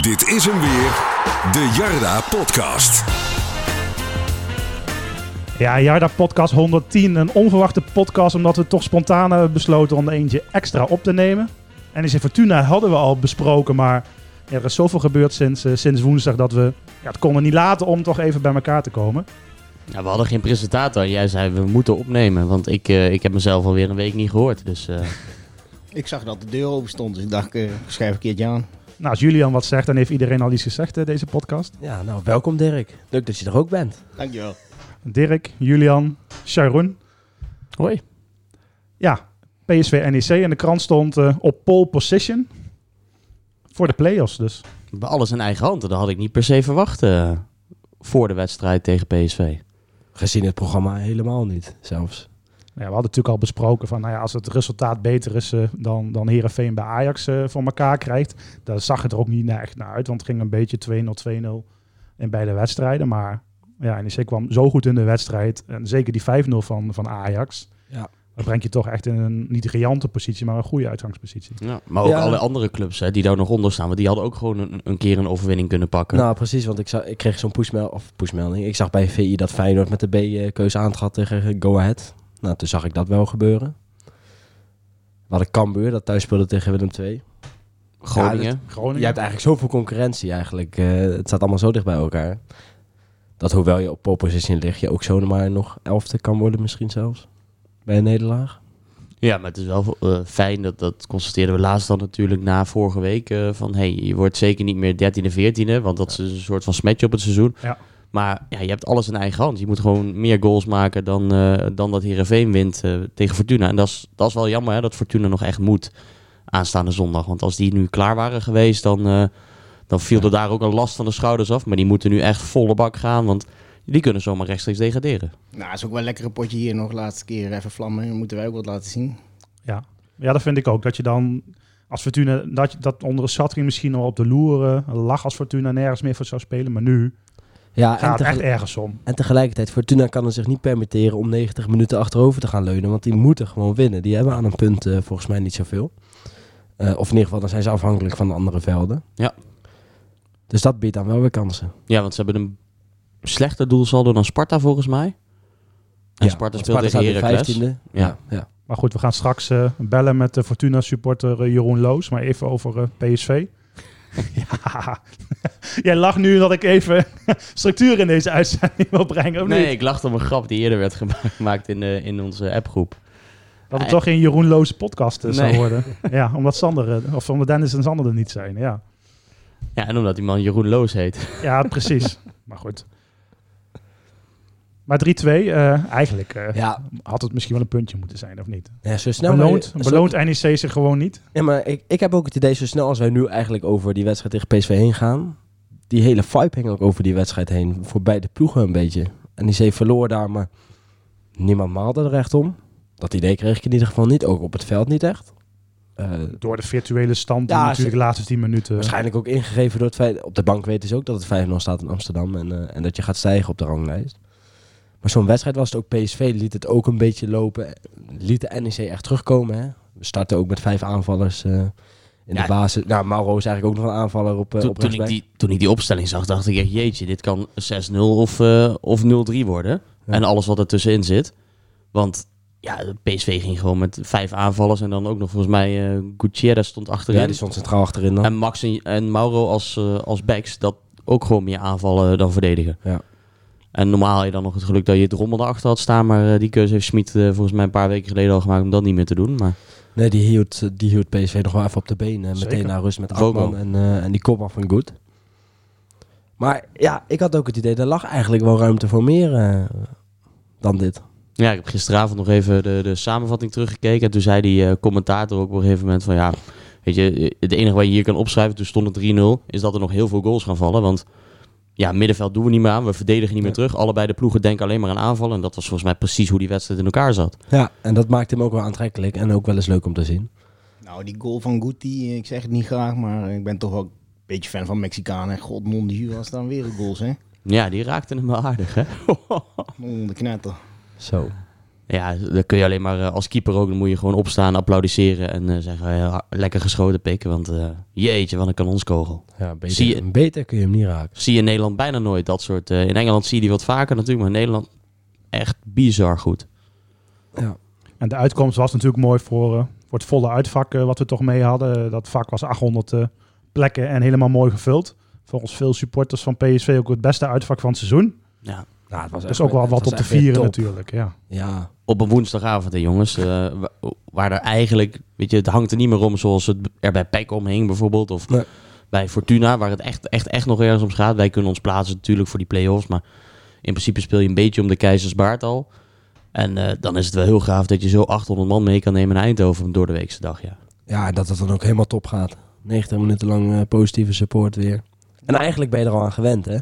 Dit is hem weer, de Jarda Podcast. Ja, Jarda Podcast 110. Een onverwachte podcast omdat we toch spontaan hebben besloten om er eentje extra op te nemen. En in Fortuna hadden we al besproken, maar ja, er is zoveel gebeurd sinds, eh, sinds woensdag dat we ja, het konden niet laten om toch even bij elkaar te komen. Ja, we hadden geen presentator. Jij zei we moeten opnemen, want ik, eh, ik heb mezelf alweer een week niet gehoord. Dus eh, Ik zag dat de deur open stond, dus ik dacht, schrijf een keertje aan. Nou, als Julian wat zegt, dan heeft iedereen al iets gezegd, eh, deze podcast. Ja, nou, welkom Dirk. Leuk dat je er ook bent. Dankjewel. Dirk, Julian, Sharon. hoi. Ja, PSV NEC en de krant stond eh, op pole position voor de play-offs dus. We hebben alles in eigen hand. en Dat had ik niet per se verwacht eh, voor de wedstrijd tegen PSV. Gezien het programma helemaal niet, zelfs. Ja, we hadden natuurlijk al besproken van, nou ja, als het resultaat beter is eh, dan, dan Herenveen bij Ajax eh, voor elkaar krijgt, dan zag het er ook niet naar echt naar uit, want het ging een beetje 2-0, 2-0 in beide wedstrijden. Maar ja, NEC kwam zo goed in de wedstrijd, en zeker die 5-0 van, van Ajax, Ja. dat brengt je toch echt in een niet riante positie, maar een goede uitgangspositie. Ja, maar ook Ja. alle andere clubs hè, die daar nog onder staan, want die hadden ook gewoon een, een keer een overwinning kunnen pakken. Nou, precies, want ik, zag, ik kreeg zo'n pushmel of pushmelding. Ik zag bij VI dat Feyenoord met de B-keuze aan had tegen Go Ahead. Nou, toen zag ik dat wel gebeuren. We hadden Cambuur, dat thuis speelde tegen Willem II. Groningen. Groningen. Je hebt eigenlijk zoveel concurrentie eigenlijk. eh, het staat allemaal zo dicht bij elkaar. Dat hoewel je op pole position ligt, je ook zomaar nog elfde kan worden misschien zelfs. Bij een nederlaag. Ja, maar het is wel eh, fijn, dat, dat constateerden we laatst dan natuurlijk na vorige week. eh, van hey, je wordt zeker niet meer 13e, 14e, want dat is een soort van smetje op het seizoen. Ja. Maar ja, je hebt alles in eigen hand. Je moet gewoon meer goals maken dan, eh, dan dat Heerenveen wint eh, tegen Fortuna. En dat is, dat is wel jammer hè, dat Fortuna nog echt moet aanstaande zondag. Want als die nu klaar waren geweest, dan, eh, dan viel er daar ook een last van de schouders af. Maar die moeten nu echt volle bak gaan, want die kunnen zomaar rechtstreeks degraderen. Nou, is ook wel lekker een potje hier nog. Laatste keer even vlammen. Dan moeten wij ook wat laten zien. Ja. ja, dat vind ik ook. Dat je dan als Fortuna, dat, dat onder een misschien nog op de loeren lag als Fortuna nergens meer voor zou spelen. Maar nu Ja, en, gaat het echt ergens om. en tegelijkertijd, Fortuna kan er zich niet permitteren om 90 minuten achterover te gaan leunen. Want die moeten gewoon winnen. Die hebben aan een punt eh, volgens mij niet zoveel. Eh, of in ieder geval, dan zijn ze afhankelijk van de andere velden. Ja. Dus dat biedt dan wel weer kansen. Ja, want ze hebben een slechter doelsaldo dan Sparta volgens mij. En Ja, Sparta speelt tegen staat weer Heracles. 15e. Ja. Ja, ja. Maar goed, we gaan straks eh, bellen met de Fortuna supporter Jeroen Loos. Maar even over eh, PSV. ja. Jij lacht nu dat ik even structuur in deze uitzending wil brengen, of Nee, niet? ik lachte om een grap die eerder werd gema- gemaakt in, de, in onze appgroep. Dat het Nee. toch geen Jeroen Loos podcast eh, zou worden. Ja, omdat Sander, eh, of omdat Dennis en Sander er niet zijn. Ja, Ja, en omdat die man Jeroen Loos heet. ja precies. maar goed. Maar 3-2, eh, eigenlijk eh, ja. had het misschien wel een puntje moeten zijn, of niet? ja zo snel beloont zo- NEC zich gewoon niet. Ja, maar ik, ik heb ook het idee, zo snel als wij nu eigenlijk over die wedstrijd tegen PSV heen gaan. Die hele vibe hing ook over die wedstrijd heen. Voor beide ploegen een beetje. En die zee verloor daar, maar niemand maalde er echt om. Dat idee kreeg ik in ieder geval niet. Ook op het veld niet echt. Eh, Door de virtuele stand Ja, natuurlijk de laatste 10 minuten... waarschijnlijk ook ingegeven door het feit... Op de bank weten ze ook dat het 5-0 staat in Amsterdam. En, en dat je gaat stijgen op de ranglijst. Maar zo'n wedstrijd was het ook. PSV liet het ook een beetje lopen. Liet de NEC echt terugkomen. Hè? We starten ook met vijf aanvallers eh, in Ja. de basis. Nou, Mauro is eigenlijk ook nog een aanvaller op, eh Toen, op toen, ik die, toen ik die opstelling zag, dacht ik echt, jeetje, dit kan 6-0 of, eh, of 0-3 worden. Ja. En alles wat ertussenin zit. Want ja, PSV ging gewoon met vijf aanvallers. En dan ook nog volgens mij eh Gutierrez stond achterin. Ja, die stond centraal achterin dan. En Max en, en Mauro als, eh, als backs, dat ook gewoon meer aanvallen dan verdedigen. Ja. En normaal had je dan nog het geluk dat je het rommel erachter had staan. Maar eh, die keuze heeft Smit eh, volgens mij een paar weken geleden al gemaakt om dat niet meer te doen. Maar Nee, die hield, eh, die hield PSV nog wel even op de benen. Zeker. Meteen naar rust met. Akman en, eh, en die kopman van Goed. Maar ja, ik had ook het idee, er lag eigenlijk wel ruimte voor meer eh, dan dit. ja, ik heb gisteravond nog even de, de samenvatting teruggekeken. En toen zei die eh, commentator ook op een gegeven moment van ja... Weet je, het enige wat je hier kan opschrijven, toen stond het 3-0, is dat er nog heel veel goals gaan vallen. Want ja, middenveld doen we niet meer aan. We verdedigen niet meer terug. Allebei de ploegen denken alleen maar aan aanvallen. En dat was volgens mij precies hoe die wedstrijd in elkaar zat. Ja, en dat maakte hem ook wel aantrekkelijk en ook wel eens leuk om te zien. Nou, die goal van Guti, ik zeg het niet graag, maar ik ben toch wel een beetje fan van Mexicanen. God, non die was dan wereldgoals, hè? Ja, die raakte hem wel aardig, hè? Non de knetter. Zo. Ja, dan kun je alleen maar eh, als keeper ook, dan moet je gewoon opstaan, applaudisseren en eh, zeggen, ja, lekker geschoten pikken, want eh, jeetje, wat een kanonskogel. Ja, beter, Zie je- beter kun je hem niet raken. Zie je in Nederland bijna nooit dat soort, eh, in Engeland zie je die wat vaker natuurlijk, maar in Nederland echt bizar goed. Ja. En de uitkomst was natuurlijk mooi voor, eh, voor het volle uitvak wat we toch mee hadden. Dat vak was 800 eh, plekken en helemaal mooi gevuld. Volgens veel supporters van PSV ook het beste uitvak van het seizoen. Ja. Nou, het was Dus echt- ook wel het wat op te vieren natuurlijk. Ja. Ja, Op een woensdagavond, hè, jongens, eh, wa- waar er eigenlijk, weet je, het hangt er niet meer om zoals het er bij PEC omhing bijvoorbeeld, of Nee. bij Fortuna, waar het echt, echt, echt nog ergens om gaat. Wij kunnen ons plaatsen natuurlijk voor die play-offs, maar in principe speel je een beetje om de keizersbaard al. En eh, dan is het wel heel gaaf dat je zo 800 man mee kan nemen naar Eindhoven door de weekse dag, ja. ja, dat het dan ook helemaal top gaat. 90 minuten lang eh, positieve support weer. En eigenlijk ben je er al aan gewend, hè?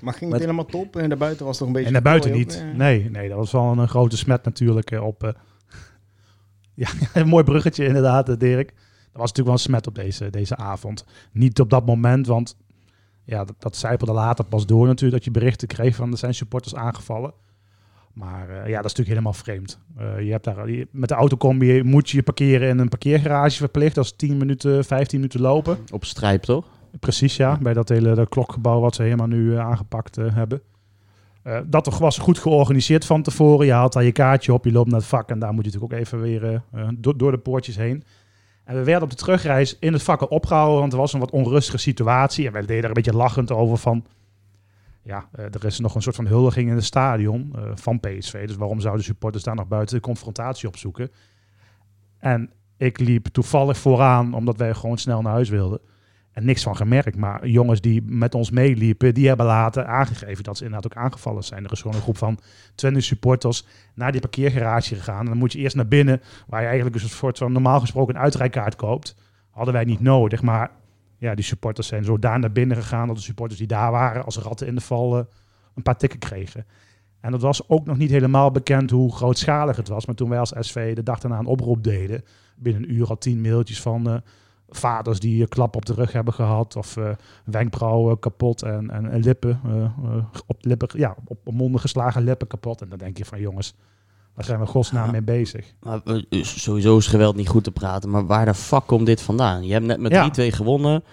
Maar ging Met- het helemaal top? En daarbuiten was het toch een beetje... En naar buiten niet. eh. Nee, nee, dat was wel een, grote smet natuurlijk eh, op... eh, ja, een mooi bruggetje inderdaad, Dirk. Dat was natuurlijk wel een smet op deze, deze avond. Niet op dat moment, want ja, dat, dat zijpelde later pas door natuurlijk... dat je berichten kreeg van er zijn supporters aangevallen. Maar eh, ja, dat is natuurlijk helemaal vreemd. Eh, je hebt daar, je- met de autocombi moet je je parkeren in een parkeergarage verplicht. Dat is 10 minuten, 15 minuten lopen. Op strijp, toch? Precies, ja. Bij dat hele dat klokgebouw wat ze helemaal nu eh, aangepakt eh, hebben. Eh, dat was goed georganiseerd van tevoren. Je haalt daar je kaartje op, je loopt naar het vak en daar moet je natuurlijk ook even weer door, door de poortjes heen. En we werden op de terugreis in het vak al opgehouden, want er was een wat onrustige situatie. En wij deden er een beetje lachend over van... Ja, er is nog een soort van huldiging in het stadion van PSV. Dus waarom zouden supporters daar nog buiten de confrontatie opzoeken? En ik liep toevallig vooraan, omdat wij gewoon snel naar huis wilden. En niks van gemerkt. Maar jongens die met ons meeliepen, die hebben later aangegeven dat ze inderdaad ook aangevallen zijn. Er is gewoon een groep van 20 supporters naar die parkeergarage gegaan. En dan moet je eerst naar binnen, waar je eigenlijk een soort van normaal gesproken een uitrijkaart koopt. Hadden wij niet nodig. Maar ja, die supporters zijn zo daar naar binnen gegaan. Dat de supporters die daar waren, als ratten in de val, eh, een paar tikken kregen. En dat was ook nog niet helemaal bekend hoe grootschalig het was. Maar toen wij als SV de dag daarna een oproep deden, binnen een uur al tien mailtjes van... eh, vaders die een klap op de rug hebben gehad. Of eh, wenkbrauwen kapot en, en, en lippen, eh, eh, op, lippen, ja, op, monden geslagen lippen kapot. En dan denk je van jongens, waar zijn we godsnaam mee bezig? Maar sowieso is geweld niet goed te praten, maar waar de fuck komt dit vandaan? Je hebt net met Ja. 3-2 gewonnen.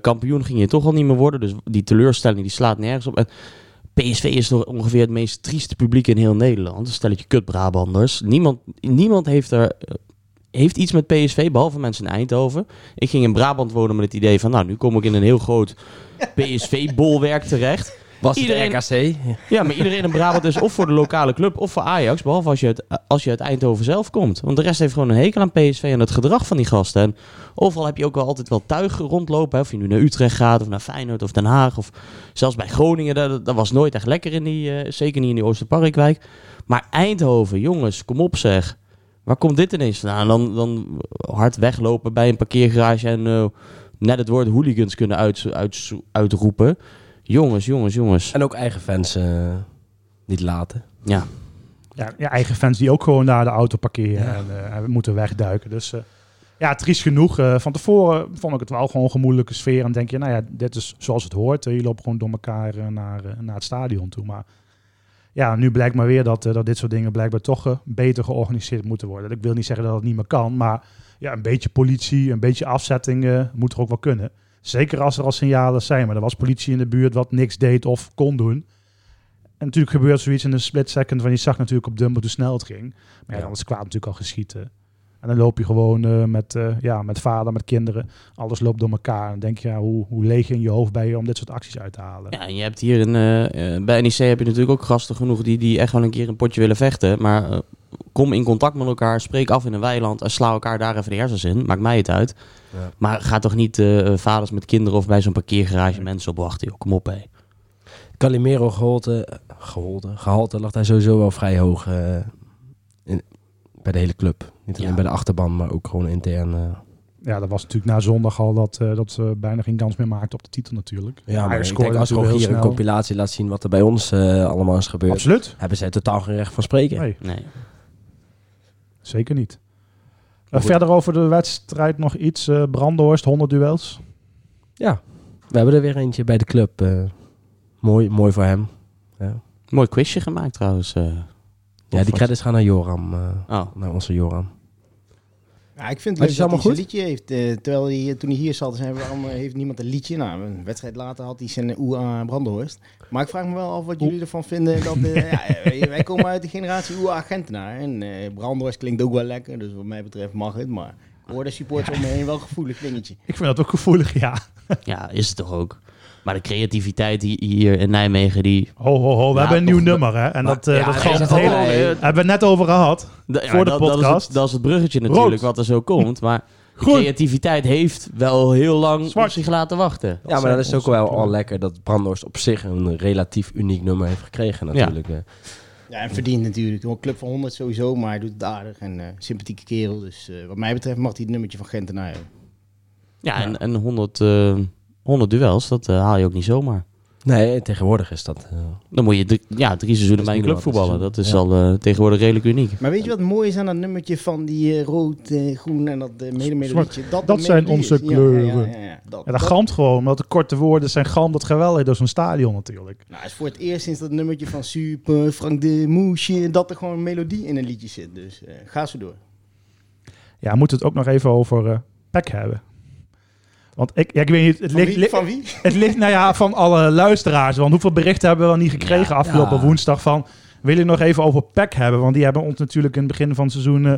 Kampioen ging je toch al niet meer worden, dus die teleurstelling die slaat nergens op. En PSV is toch ongeveer het meest trieste publiek in heel Nederland. Een stelletje kut Brabanders. Niemand, niemand heeft er... heeft iets met PSV, behalve mensen in Eindhoven. Ik ging in Brabant wonen met het idee van... nou, nu kom ik in een heel groot PSV-bolwerk terecht. Was Iedereen- het RKC? Ja, maar iedereen in Brabant is of voor de lokale club of voor Ajax. Behalve als je, uit, als je uit Eindhoven zelf komt. Want de rest heeft gewoon een hekel aan PSV en het gedrag van die gasten. En overal heb je ook wel altijd wel tuigen rondlopen. Hè? Of je nu naar Utrecht gaat of naar Feyenoord of Den Haag. Of zelfs bij Groningen. Dat, dat was nooit echt lekker in die, eh, zeker niet in die Oosterparkwijk. Maar Eindhoven, jongens, kom op zeg. Waar komt dit ineens vandaan? Dan, dan hard weglopen bij een parkeergarage en eh, net het woord hooligans kunnen uit, uit, uitroepen. Jongens, jongens, jongens. En ook eigen fans eh, niet laten. Ja, Ja, ja, eigen fans die ook gewoon naar de auto parkeren Ja. en, eh, en moeten wegduiken. Dus eh, ja, triest genoeg. Eh, van tevoren vond ik het wel gewoon een gemoedelijke sfeer. En denk je, nou ja, dit is zoals het hoort. Eh, je loopt gewoon door elkaar naar, naar het stadion toe. Maar ja, nu blijkt maar weer dat, eh, dat dit soort dingen blijkbaar toch eh, beter georganiseerd moeten worden. Ik wil niet zeggen dat het niet meer kan, maar ja, een beetje politie, een beetje afzetting eh, moet er ook wel kunnen. Zeker als er al signalen zijn. Maar er was politie in de buurt wat niks deed of kon doen. En natuurlijk gebeurt zoiets in een split second. Van je zag natuurlijk op Dumbo hoe snel het ging. Maar ja, dan is het kwaad natuurlijk al geschieten. En dan loop je gewoon eh, met, eh, ja, met vader, met kinderen. Alles loopt door elkaar. En dan denk je, ja, hoe, hoe leeg in je hoofd ben je om dit soort acties uit te halen. Ja, en je hebt hier een, eh, bij NEC heb je natuurlijk ook gasten genoeg die, die echt wel een keer een potje willen vechten. Maar kom in contact met elkaar, spreek af in een weiland en sla elkaar daar even de hersens in. Maakt mij het uit. Ja. Maar ga toch niet eh, vaders met kinderen of bij zo'n parkeergarage mensen opwachten. Joh. Kom op, hé. Calimero gehalte, gehalte, gehalte lag daar sowieso wel vrij hoog eh, bij de hele club. Niet alleen Ja. bij de achterban, maar ook gewoon intern. eh. Ja, dat was natuurlijk na zondag al dat, eh, dat ze bijna geen kans meer maakten op de titel natuurlijk. Ja, maar ik denk als gewoon hier heel een compilatie laat zien wat er bij ons eh, allemaal is gebeurd, Absoluut. hebben zij totaal geen recht van spreken. Nee, Nee. zeker niet. Verder over de wedstrijd nog iets. eh Brandhorst, 100 duels. Ja, we hebben er weer eentje bij de club. eh, mooi, mooi voor hem. Ja. Mooi quizje gemaakt trouwens. Ja, die credits gaan naar Joram. eh, Oh. naar onze Joram. Ja, ik vind het leuk is dat hij zijn liedje heeft. eh, terwijl hij, toen hij hier zat, zei waarom eh, heeft niemand een liedje? Nou, een wedstrijd later had hij zijn UA Brandhorst. Maar ik vraag me wel af wat jullie ervan vinden. Dat, eh, ja, wij komen uit de generatie UA Gentenaar. En eh Brandhorst klinkt ook wel lekker, dus wat mij betreft mag het. Maar ik hoor de supporters om me heen wel een gevoelig dingetje. Ik vind dat ook gevoelig, ja. Ja, is het toch ook. Maar de creativiteit die hier in Nijmegen, die... Ho, ho, ho. We Ja, hebben een nieuw nummer, hè. En Maar- dat, eh ja, dat gaat dat het is hele... allemaal- Hebben we het net over gehad. Da- ja, Voor de dat, dat is, podcast. het, dat is het bruggetje natuurlijk, Rood. wat er zo komt. Maar creativiteit heeft wel heel lang op Zwart. zich laten wachten. Ja, maar dan is ook wel al lekker dat Brandhorst op zich een relatief uniek nummer heeft gekregen natuurlijk. eh. Ja, en verdient natuurlijk. Een club van 100 sowieso, maar hij doet het aardig. En eh, sympathieke kerel. Dus eh, wat mij betreft mag hij het nummertje van Gentenaar hebben. Ja, en, en 100, eh 100 duels, dat eh, haal je ook niet zomaar. Nee, tegenwoordig is dat... eh, Dan moet je drie, ja, drie seizoenen bij een club voetballen. dat is- ja. al eh, tegenwoordig redelijk uniek. Maar weet je wat mooi is aan dat nummertje van die eh, rood, eh, groen en dat uh? Dat, zijn onze kleuren. Ja, ja, ja, ja. Dat, Ja, dat galmt gewoon, omdat de korte woorden zijn galmt dat geweldig door zo'n stadion natuurlijk. Nou, het is voor het eerst sinds dat nummertje van Super, Frank de Moesje, dat er gewoon een melodie in een liedje zit. Dus eh, ga zo door. Ja, we moeten het ook nog even over eh PEC hebben. Want ik, ja, ik weet niet, het Van ligt, wie? Van wie? het ligt nou ja, van alle luisteraars. Want hoeveel berichten hebben we wel niet gekregen Ja. afgelopen Ja. woensdag van... Wil je nog even over PEC hebben? Want die hebben ons natuurlijk in het begin van het seizoen eh,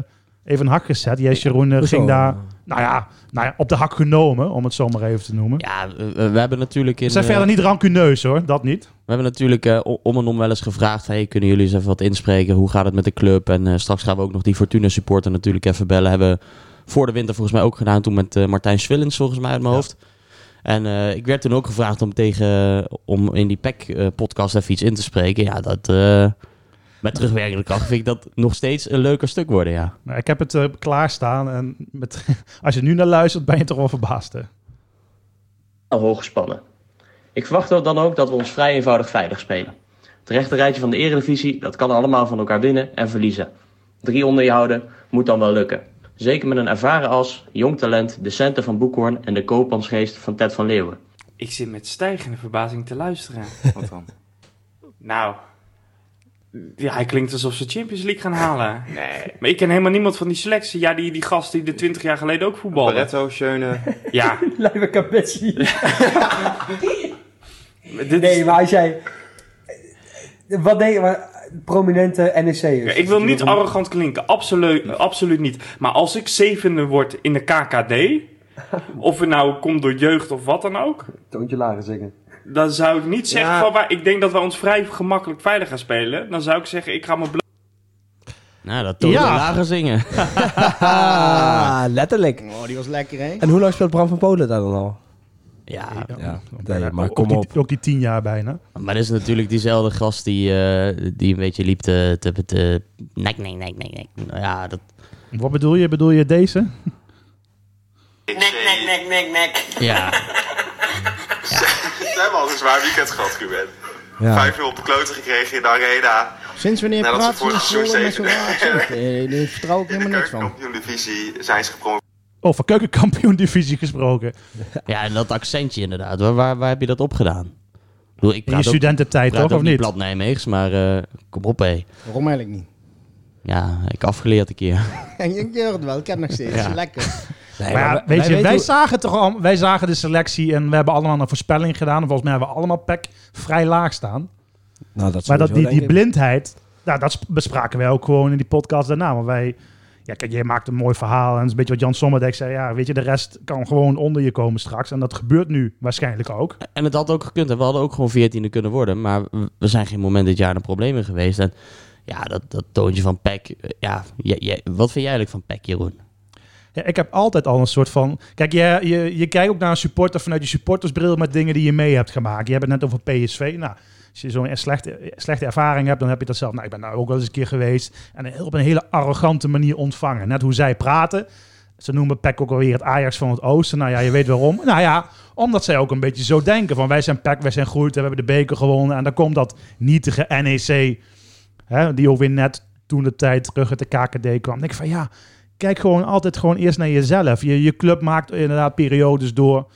even een hak gezet. Yes, Jeroen eh, ging daar nou ja, nou ja, op de hak genomen, om het zo maar even te noemen. Ja, we, we hebben natuurlijk in... We zijn eh, verder niet rancuneus hoor, dat niet. We hebben natuurlijk eh, om en om wel eens gevraagd... Hey, kunnen jullie eens even wat inspreken? Hoe gaat het met de club? En straks gaan we ook nog die Fortuna supporter natuurlijk even bellen. Hebben voor de winter volgens mij ook gedaan. Toen met eh, Martijn Swillens volgens mij uit mijn hoofd. En eh, ik werd toen ook gevraagd om, tegen, om in die PEC-podcast even iets in te spreken. Ja, dat... eh, met terugwerkende kracht vind ik dat nog steeds een leuker stuk worden, ja. Maar ik heb het eh, klaarstaan en met, als je nu naar luistert ben je toch wel verbaasd hè? hoog gespannen. Ik verwacht wel dan ook dat we ons vrij eenvoudig veilig spelen. Het rechte rijtje van de eredivisie, dat kan allemaal van elkaar winnen en verliezen. Drie onder je houden moet dan wel lukken. Zeker met een ervaren as, jong talent, de centen van Boekhoorn en de koopmansgeest van Ted van Leeuwen. Ik zit met stijgende verbazing te luisteren. Wat dan? nou. Ja, hij klinkt alsof ze Champions League gaan halen. Nee. Maar ik ken helemaal niemand van die selectie. Ja, die, die gast die er 20 jaar geleden ook voetbalde. Barretto, Schöne. Ja. Lijve Capessi. Nee, is- maar als jij... Wat denk je, maar prominente NEC'ers. Ja, ik wil niet arrogant klinken, absoluut, absoluut niet. Maar als ik zevende word in de KKD, of het nou komt door jeugd of wat dan ook, Toontje lager zingen. dan zou ik niet zeggen Ja. van, waar, ik denk dat we ons vrij gemakkelijk veilig gaan spelen. Dan zou ik zeggen, ik ga me Nou, dat toont Ja. lager zingen. Ah, letterlijk. Oh, die was lekker, hè? En hoe lang speelt Bram van Polen daar dan al? Ja, Ja, bijna. maar ook, kom op. ook die tien jaar bijna. Maar dat is natuurlijk diezelfde gast die, eh, die een beetje liep te... te, te nek, nek, nek, nek, nek. Nou Ja, dat... Wat bedoel je? Bedoel je deze? Nek, nek, nek, nek, nek. Ja, We hebben al een zwaar weekend gehad, Ruben. Ja. 5-0 op de kloten gekregen in de arena. Sinds wanneer praat seizoen met zo'n accent? Eh, Daar vertrouw ik In de helemaal niks van. keukenkampioen-divisie zijn ze gepromoveerd. Over keukenkampioen divisie gesproken. ja, en dat accentje inderdaad. Waar, waar, waar heb je dat opgedaan? Ik, bedoel, ik In je studententijd toch, ook of niet niet? plat Nijmeegs, maar eh, kom op hé. Waarom eigenlijk niet? Ja, ik afgeleerd een keer. Ik hoor het wel, ik ken het nog steeds. Ja. Lekker. Nee, Maar ja, wij- weet wij je, wij, weten hoe- zagen toch al, wij zagen de selectie en we hebben allemaal een voorspelling gedaan. En volgens mij hebben we allemaal PEC vrij laag staan. Nou, dat Maar dat, die, die blindheid, nou, dat sp- bespraken wij ook gewoon in die podcast daarna. Want wij, ja, kijk, jij maakt een mooi verhaal. En dat is een beetje wat Jan Sommerdijk zei. Ja, weet je, de rest kan gewoon onder je komen straks. En dat gebeurt nu waarschijnlijk ook. En het had ook gekund. We hadden ook gewoon veertiende kunnen worden. Maar we- zijn geen moment dit jaar de problemen geweest. En ja, dat, dat toontje van Peck. eh, Ja, jij- wat vind jij eigenlijk van Peck, Jeroen? Ik heb altijd al een soort van... Kijk, je, je, je kijkt ook naar een supporter vanuit je supportersbril met dingen die je mee hebt gemaakt. Je hebt het net over PSV. Nou, als je zo'n slechte, slechte ervaring hebt, dan heb je dat zelf. Nou, ik ben daar ook wel eens een keer geweest. En op een hele arrogante manier ontvangen. Net hoe zij praten. Ze noemen PEC ook alweer het Ajax van het Oosten. Nou ja, je weet waarom. Nou ja, omdat zij ook een beetje zo denken. Van wij zijn PEC, wij zijn goed, we hebben de beker gewonnen. En dan komt dat nietige NEC, hè, die ook weer net toen de tijd terug uit de KKD kwam. Denk ik van ja, kijk gewoon altijd gewoon eerst naar jezelf. Je, je club maakt inderdaad periodes door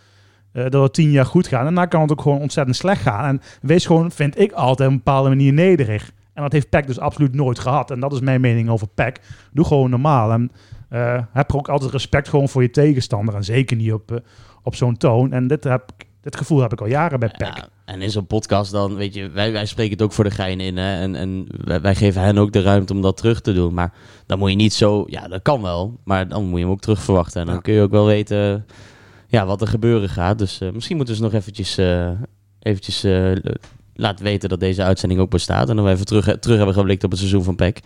eh, dat het tien jaar goed gaat. En dan kan het ook gewoon ontzettend slecht gaan. En wees gewoon, vind ik altijd, op een bepaalde manier nederig. En dat heeft PEC dus absoluut nooit gehad. En dat is mijn mening over PEC. Doe gewoon normaal. En eh, heb ook altijd respect gewoon voor je tegenstander. En zeker niet op, eh, op zo'n toon. En dit, heb, dit gevoel heb ik al jaren bij PEC. En in zo'n podcast dan, weet je, wij, wij spreken het ook voor de gein in. Hè? En, en wij, wij geven hen ook de ruimte om dat terug te doen. Maar dan moet je niet zo, ja, dat kan wel. Maar dan moet je hem ook terug verwachten. En dan Ja. kun je ook wel weten ja, wat er gebeuren gaat. Dus eh, misschien moeten ze nog eventjes, eh, eventjes eh, laten weten dat deze uitzending ook bestaat. En dan we even terug, terug hebben geblikt op het seizoen van PEC.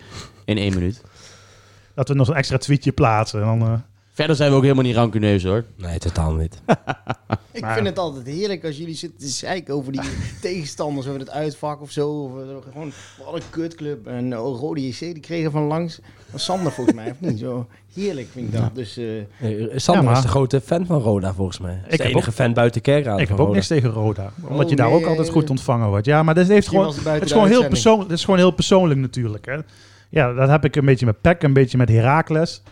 In één minuut. Dat we nog een extra tweetje plaatsen. En dan, eh, Verder zijn we ook helemaal niet rancuneus hoor. Nee, totaal niet. Ik Maar- vind het altijd heerlijk als jullie zitten te zeiken over die tegenstanders, over het uitvak of zo. Of, eh, gewoon, wat een kutclub. En uh, Rode JC, die kregen van langs. Van Sander volgens mij, of niet? Zo heerlijk vind ik dat. Dus eh, Nee, Sander Ja, maar- is de grote fan van Roda, volgens mij. Is Ik de heb enige ook- fan buiten Kerkrade ik heb ook Roda. niks tegen Roda. Omdat Oh, je daar nee, ook altijd eh, goed ontvangen wordt. Ja, maar dit heeft gewoon... het is, gewoon heel persoonlijk, het is gewoon heel persoonlijk natuurlijk. Hè. Ja, dat heb ik een beetje met PEC, een beetje met Heracles.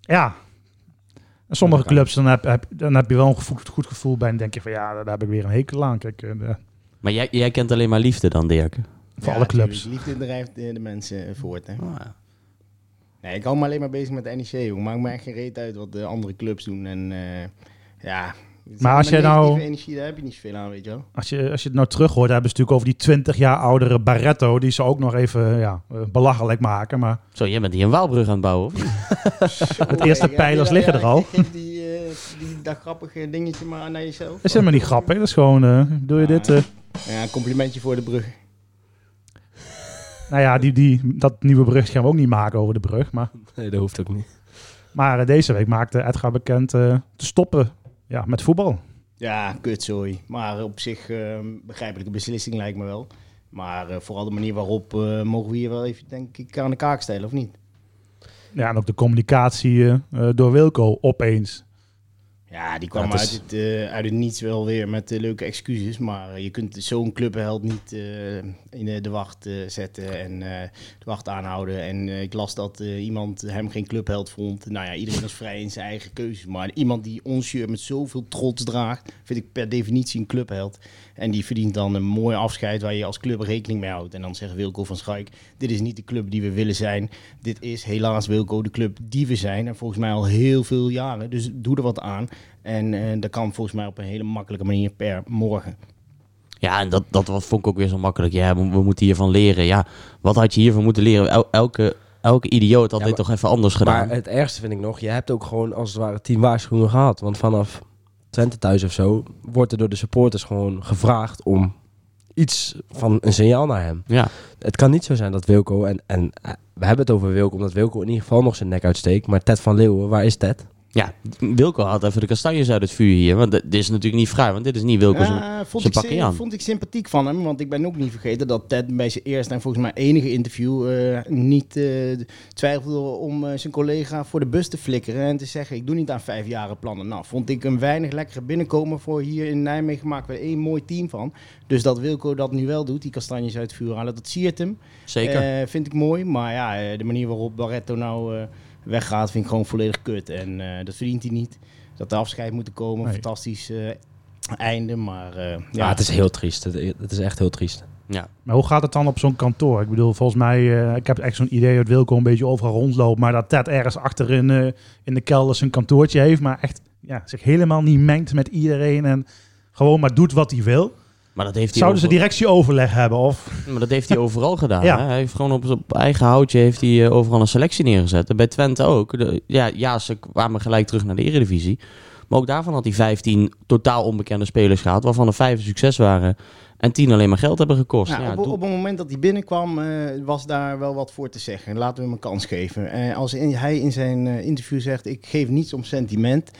Ja. En sommige clubs, dan heb, heb, dan heb je wel een goed, goed gevoel bij. En denk je van ja, daar heb ik weer een hekel aan. Kijk, eh, Maar jij, jij kent alleen maar liefde dan, Dirk. voor ja, alle clubs. tuurlijk, Liefde drijft de, de mensen voort. Hè. Oh, ja. Nee, ik hou me alleen maar bezig met de NEC. Joh. Maakt me echt geen reet uit wat de andere clubs doen. En eh, ja... Maar als jij nou- energie, daar heb je niet zoveel aan, weet je wel. Als je, als je het nou terug hoort, hebben ze natuurlijk over die 20 jaar oudere Barretto. Die ze ook nog even ja, eh, belachelijk maken. Maar Zo, jij bent hier een Waalbrug aan het bouwen, het eerste pijlers ja, liggen ja, er al. Geef die, eh, die, dat grappige dingetje maar naar jezelf. Dat is helemaal niet grappig. Dat is gewoon, eh, doe je dit... eh, Ja, een complimentje voor de brug. nou ja, die, die, dat nieuwe brug gaan we ook niet maken over de brug. Maar, Nee, dat hoeft ook niet. maar eh, deze week maakte Edgar bekend eh, te stoppen ja, met voetbal. Ja, kutzooi. Maar op zich eh, begrijpelijke beslissing lijkt me wel. Maar eh, vooral de manier waarop eh, mogen we hier wel even, denk ik, aan de kaak stellen, of niet? Ja, en ook de communicatie eh, door Wilco opeens. Ja, die kwam Ja, het is- uit, het, eh, uit het niets wel weer met eh, leuke excuses. Maar je kunt zo'n clubheld niet eh, in de wacht zetten en de wacht aanhouden. En ik las dat iemand hem geen clubheld vond. Nou ja, iedereen is vrij in zijn eigen keuzes. Maar iemand die ons shirt met zoveel trots draagt, vind ik per definitie een clubheld. En die verdient dan een mooi afscheid waar je als club rekening mee houdt. En dan zegt Wilco van Schaik, dit is niet de club die we willen zijn. Dit is helaas Wilco de club die we zijn. En volgens mij al heel veel jaren. Dus doe er wat aan. En eh, dat kan volgens mij op een hele makkelijke manier per morgen. Ja, en dat, dat wat vond ik ook weer zo makkelijk. Ja, we, we moeten hiervan leren. Ja, wat had je hiervan moeten leren? El- elke, elke idioot had Ja, dit maar- toch even anders gedaan. Maar het ergste vind ik nog, je hebt ook gewoon als het ware tien waarschuwingen gehad. Want vanaf Twente thuis of zo, wordt er door de supporters gewoon gevraagd om iets van een signaal naar hem. ja. Het kan niet zo zijn dat Wilco, en, en eh, we hebben het over Wilco, omdat Wilco in ieder geval nog zijn nek uitsteekt. Maar Ted van Leeuwen, waar is Ted? Ja, Wilco had even de kastanjes uit het vuur hier. Want dit is natuurlijk niet vrij, want dit is niet Wilco. zijn- Ja, vond, ik, pakje zeer- aan. vond ik sympathiek van hem. Want ik ben ook niet vergeten dat Ted bij zijn eerste en volgens mij enige interview eh, niet eh, twijfelde om eh, zijn collega voor de bus te flikkeren. En te zeggen, ik doe niet aan vijfjaren plannen. Nou, vond ik een weinig lekkere binnenkomen voor hier in Nijmegen. Maken we er één mooi team van. Dus dat Wilco dat nu wel doet, die kastanjes uit het vuur halen, dat siert hem. Zeker. Vind ik mooi. Maar ja, de manier waarop Barretto nou weggaat, vind ik gewoon volledig kut. En eh, dat verdient hij niet. Dat er afscheid moet komen. Nee. Fantastisch eh, einde. Maar eh, Ja, ja, het is heel triest. Het, het is echt heel triest. ja. Maar hoe gaat het dan op zo'n kantoor? Ik bedoel, volgens mij, eh, ik heb echt zo'n idee dat Wilco een beetje overal rondloopt. Maar dat Ted ergens achterin eh, in de kelder zijn kantoortje heeft. Maar echt ja, zich helemaal niet mengt met iedereen. En gewoon maar doet wat hij wil. Maar dat heeft hij Zouden ze over- directieoverleg hebben? Of Maar dat heeft hij overal gedaan. Ja. Hè? Hij heeft gewoon op, op eigen houtje heeft hij, eh, overal een selectie neergezet. En bij Twente ook. De, ja, ja, ze kwamen gelijk terug naar de Eredivisie. Maar ook daarvan had hij 15 totaal onbekende spelers gehad. Waarvan er vijf succes waren. En 10 alleen maar geld hebben gekost. Ja, Ja, op, het moment dat hij binnenkwam, eh, was daar wel wat voor te zeggen. Laten we hem een kans geven. Eh, als in- hij in zijn eh, interview zegt: Ik geef niets om sentiment,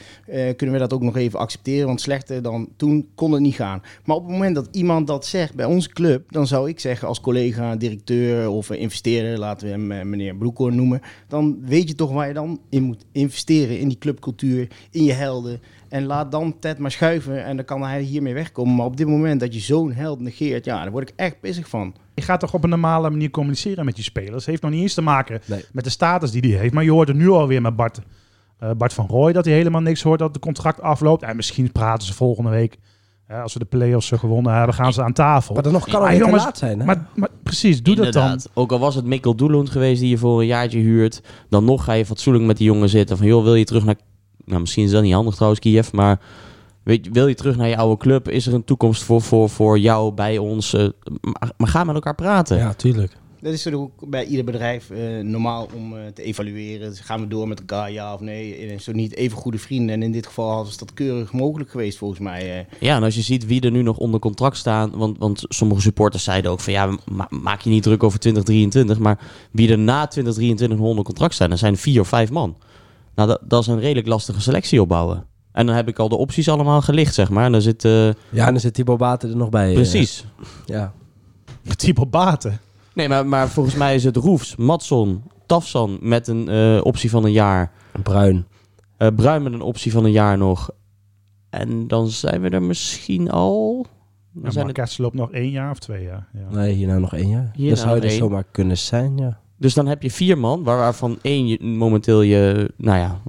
kunnen we dat ook nog even accepteren. Want slechter dan toen kon het niet gaan. Maar op het moment dat iemand dat zegt bij onze club, dan zou ik zeggen als collega, directeur of investeerder, laten we hem meneer Broekhoorn noemen. Dan weet je toch waar je dan in moet investeren: in die clubcultuur, in je helden. En laat dan Ted maar schuiven en dan kan hij hiermee wegkomen. Maar op dit moment dat je zo'n held negeert, ja, daar word ik echt pissig van. je gaat toch op een normale manier communiceren met je spelers? Heeft nog niet eens te maken Nee. met de status die hij heeft. Maar je hoort het nu alweer met Bart, eh, Bart van Rooij dat hij helemaal niks hoort dat het contract afloopt. En misschien praten ze volgende week, als we de play-offs gewonnen hebben, gaan ze aan tafel. Maar dan nog kan het niet te jongens, laat zijn. Hè? Maar, maar Precies, doe dat dan. Ook al was het Mikkel Doelund geweest die je voor een jaartje huurt, dan nog ga je fatsoenlijk met die jongen zitten. Van joh, wil je terug naar. Nou, misschien is dat niet handig trouwens, Kiev, maar. Weet, je, wil je terug naar je oude club? Is er een toekomst voor, voor, voor jou bij ons? Eh, maar, maar ga met elkaar praten. Ja, tuurlijk. Dat is ook bij ieder bedrijf eh, normaal om eh, te evalueren. Dus gaan we door met elkaar, ja of nee? En zo niet even goede vrienden. En in dit geval hadden ze dat keurig mogelijk geweest, volgens mij. eh. Ja, en als je ziet wie er nu nog onder contract staan. Want, want sommige supporters zeiden ook van ja, ma- maak je niet druk over 2023. Maar wie er na 2023 nog onder contract staan, dan zijn vier of vijf man. Nou, dat, dat is een redelijk lastige selectie opbouwen. En dan heb ik al de opties allemaal gelicht, zeg maar. En dan zit. eh, Ja, en dan zit Thibaut Baten er nog bij. eh. precies. ja. Type baten. Nee, maar, maar volgens mij is het Roefs, Matson, Tafsan met een eh, optie van een jaar. Bruin. eh, Bruin met een optie van een jaar nog. En dan zijn we er misschien al. Dan En zijn het, loopt nog één jaar of twee jaar. Ja. Nee, hier nou nog één jaar. Hier dat nou zou er één. zomaar kunnen zijn, ja. Dus dan heb je vier man, waar- waarvan één je, momenteel je. Nou ja,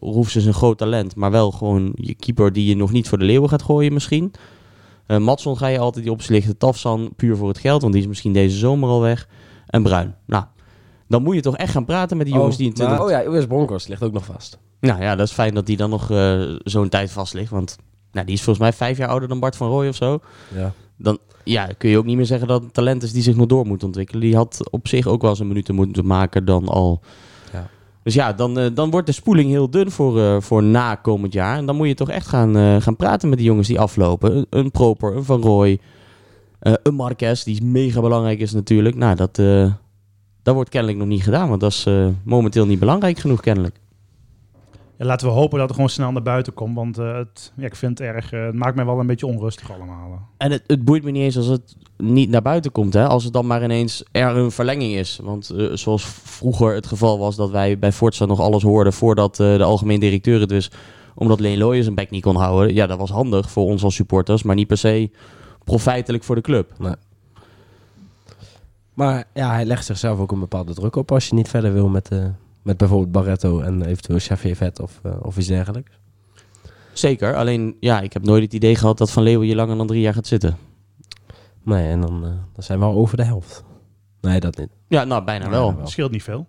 Roefs is een groot talent, maar wel gewoon je keeper die je nog niet voor de leeuwen gaat gooien, misschien. Eh Matson ga je altijd die optie lichten. Tafsan puur voor het geld, want die is misschien deze zomer al weg. En Bruin. Nou, dan moet je toch echt gaan praten met die jongens die in 20... maar- oh ja, US Broncos ligt ook nog vast. Nou ja, dat is fijn dat die dan nog eh, zo'n tijd vast ligt. Want nou, die is volgens mij vijf jaar ouder dan Bart van Rooij of zo. Ja. Dan ja, kun je ook niet meer zeggen dat het talent is die zich nog door moet ontwikkelen. Die had op zich ook wel zijn minuten moeten maken dan al. Ja. Dus ja, dan, eh, dan wordt de spoeling heel dun voor, eh, voor na komend jaar. En dan moet je toch echt gaan, eh, gaan praten met die jongens die aflopen. Een, een Proper, een Van Rooij, eh, een Marquez, die mega belangrijk is natuurlijk. Nou, dat, dat wordt kennelijk nog niet gedaan, want dat is momenteel niet belangrijk genoeg kennelijk. Ja, laten we hopen dat het gewoon snel naar buiten komt. Want eh, het, ja, ik vind het erg. eh, het maakt mij wel een beetje onrustig allemaal. En het, het boeit me niet eens als het niet naar buiten komt. Hè? Als het dan maar ineens er een verlenging is. Want eh, zoals vroeger het geval was dat wij bij Forza nog alles hoorden voordat eh, de algemeen directeur het wist. Omdat Leen Looijen zijn bek niet kon houden. Ja, dat was handig voor ons als supporters. Maar niet per se profijtelijk voor de club. Maar ja, hij legt zichzelf ook een bepaalde druk op als je niet verder wil met, eh, met bijvoorbeeld Barretto en eventueel Xavier Vet of, eh, of iets dergelijks. Zeker. Alleen, ja, ik heb nooit het idee gehad dat Van Leeuwen hier langer dan drie jaar gaat zitten. Nee, en dan, eh, dan zijn we al over de helft. Nee, dat niet. Ja, nou, bijna wel. Het scheelt niet veel.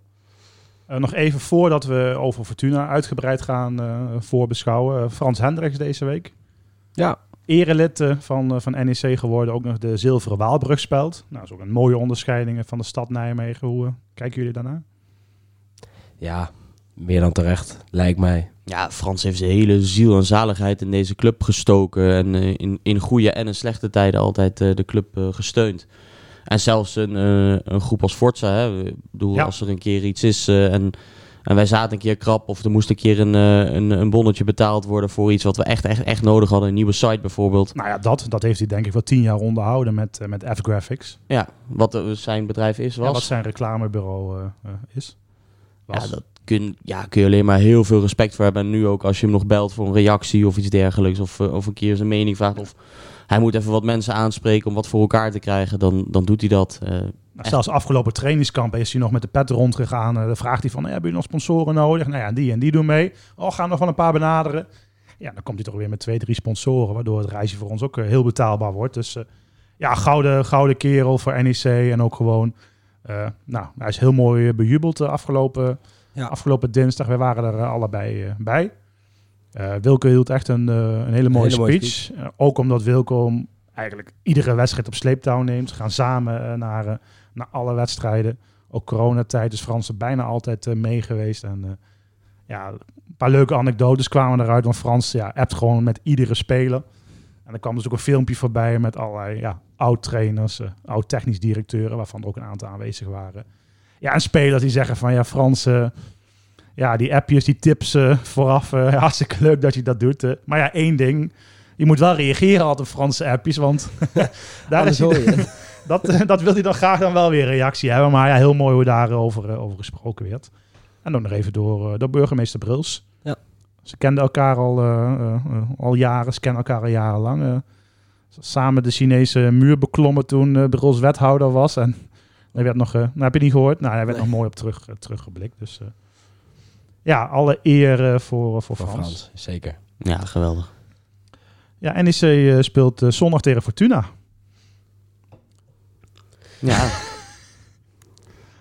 Eh, nog even voordat we over Fortuna uitgebreid gaan eh, voorbeschouwen. Frans Hendricks deze week. Ja. Erelid van, van NEC geworden. Ook nog de Zilveren Waalbrug speelt. Nou, dat is ook een mooie onderscheiding van de stad Nijmegen. Hoe kijken jullie daarnaar? Ja, meer dan terecht, lijkt mij. Ja, Frans heeft zijn hele ziel en zaligheid in deze club gestoken. En eh, in, in goede en in slechte tijden altijd eh, de club eh, gesteund. En zelfs een, eh, een groep als Forza. Hè. Ik bedoel, Ja. als er een keer iets is eh, en, en wij zaten een keer krap... of er moest een keer een, eh, een, een bonnetje betaald worden voor iets wat we echt, echt, echt nodig hadden. Een nieuwe site bijvoorbeeld. Nou ja, dat, dat heeft hij denk ik wel tien jaar onderhouden met, met F-Graphics. Ja, wat zijn bedrijf is, was. Ja, wat zijn reclamebureau eh, eh, is. Was. Ja, dat kun, ja, kun je alleen maar heel veel respect voor hebben. En nu ook als je hem nog belt voor een reactie of iets dergelijks. Of, eh, of een keer zijn mening vraagt. Of hij moet even wat mensen aanspreken om wat voor elkaar te krijgen. Dan, dan doet hij dat. Nou, zelfs afgelopen trainingskamp is hij nog met de pet rondgegaan. Eh, dan vraagt hij van, "Hey, hebben jullie nog sponsoren nodig? Nou ja, die en die doen mee. Oh, gaan we nog wel een paar benaderen. Ja, dan komt hij toch weer met twee, drie sponsoren. Waardoor het reisje voor ons ook heel betaalbaar wordt. Dus ja, gouden, gouden kerel voor NEC. En ook gewoon, nou, hij is heel mooi eh, bejubeld de afgelopen, Ja. afgelopen dinsdag. We waren er eh, allebei eh, bij. Eh, Wilco hield echt een, eh, een hele mooie hele mooie speech. Eh, ook omdat Wilco eigenlijk iedere wedstrijd op sleeptouw neemt. Ze gaan samen eh, naar, eh, naar alle wedstrijden. Ook coronatijd is Frans er bijna altijd eh, mee geweest. En eh, ja, een paar leuke anekdotes kwamen eruit. Want Frans ja, appt gewoon met iedere speler. En er kwam dus ook een filmpje voorbij met allerlei ja, oud-trainers, eh, oud-technisch directeuren, waarvan er ook een aantal aanwezig waren. Ja, en spelers die zeggen van ja, Frans, eh, ja, die appjes, die tips eh, vooraf, eh, hartstikke leuk dat je dat doet. maar ja, één ding, je moet wel reageren altijd op Franse appjes, want daar is Anders hoor hij, dat, dat wil hij dan graag dan wel weer reactie hebben. Maar ja, heel mooi hoe daarover over gesproken werd. En dan nog even door, door burgemeester Bruls. Ja. Ze kenden elkaar al, eh, eh, eh, al jaren, ze kennen elkaar al jarenlang. samen de Chinese muur beklommen toen eh Bruls wethouder was. En hij werd nog, eh, nou heb je niet gehoord? Nou, hij werd Nee. nog mooi op terug, teruggeblikt. Dus eh, ja, alle eer eh, voor, voor Voor Frans. Frans, zeker. ja, geweldig. Ja, NEC eh, speelt eh, zondag tegen Fortuna. Ja,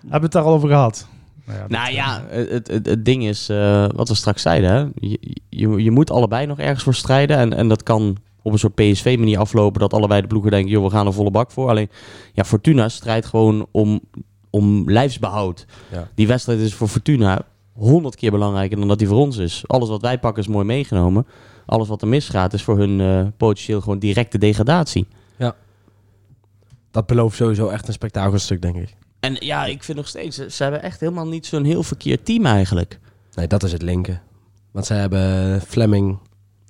Hebben we het daar al over gehad? Nou ja, Nou ja, het, het, het ding is, eh, wat we straks zeiden, hè? Je, je, je moet allebei nog ergens voor strijden. En, en dat kan op een soort PSV-manier aflopen, dat allebei de ploegen denken, joh, we gaan er volle bak voor. Alleen, ja, Fortuna strijdt gewoon om, om lijfsbehoud. Ja. Die wedstrijd is voor Fortuna honderd keer belangrijker dan dat die voor ons is. Alles wat wij pakken is mooi meegenomen. Alles wat er misgaat is voor hun eh, potentieel gewoon directe degradatie. Dat belooft sowieso echt een spektakelstuk, denk ik. En ja, ik vind nog steeds, ze ze hebben echt helemaal niet zo'n heel verkeerd team eigenlijk. Nee, dat is het linken. Want ze hebben Fleming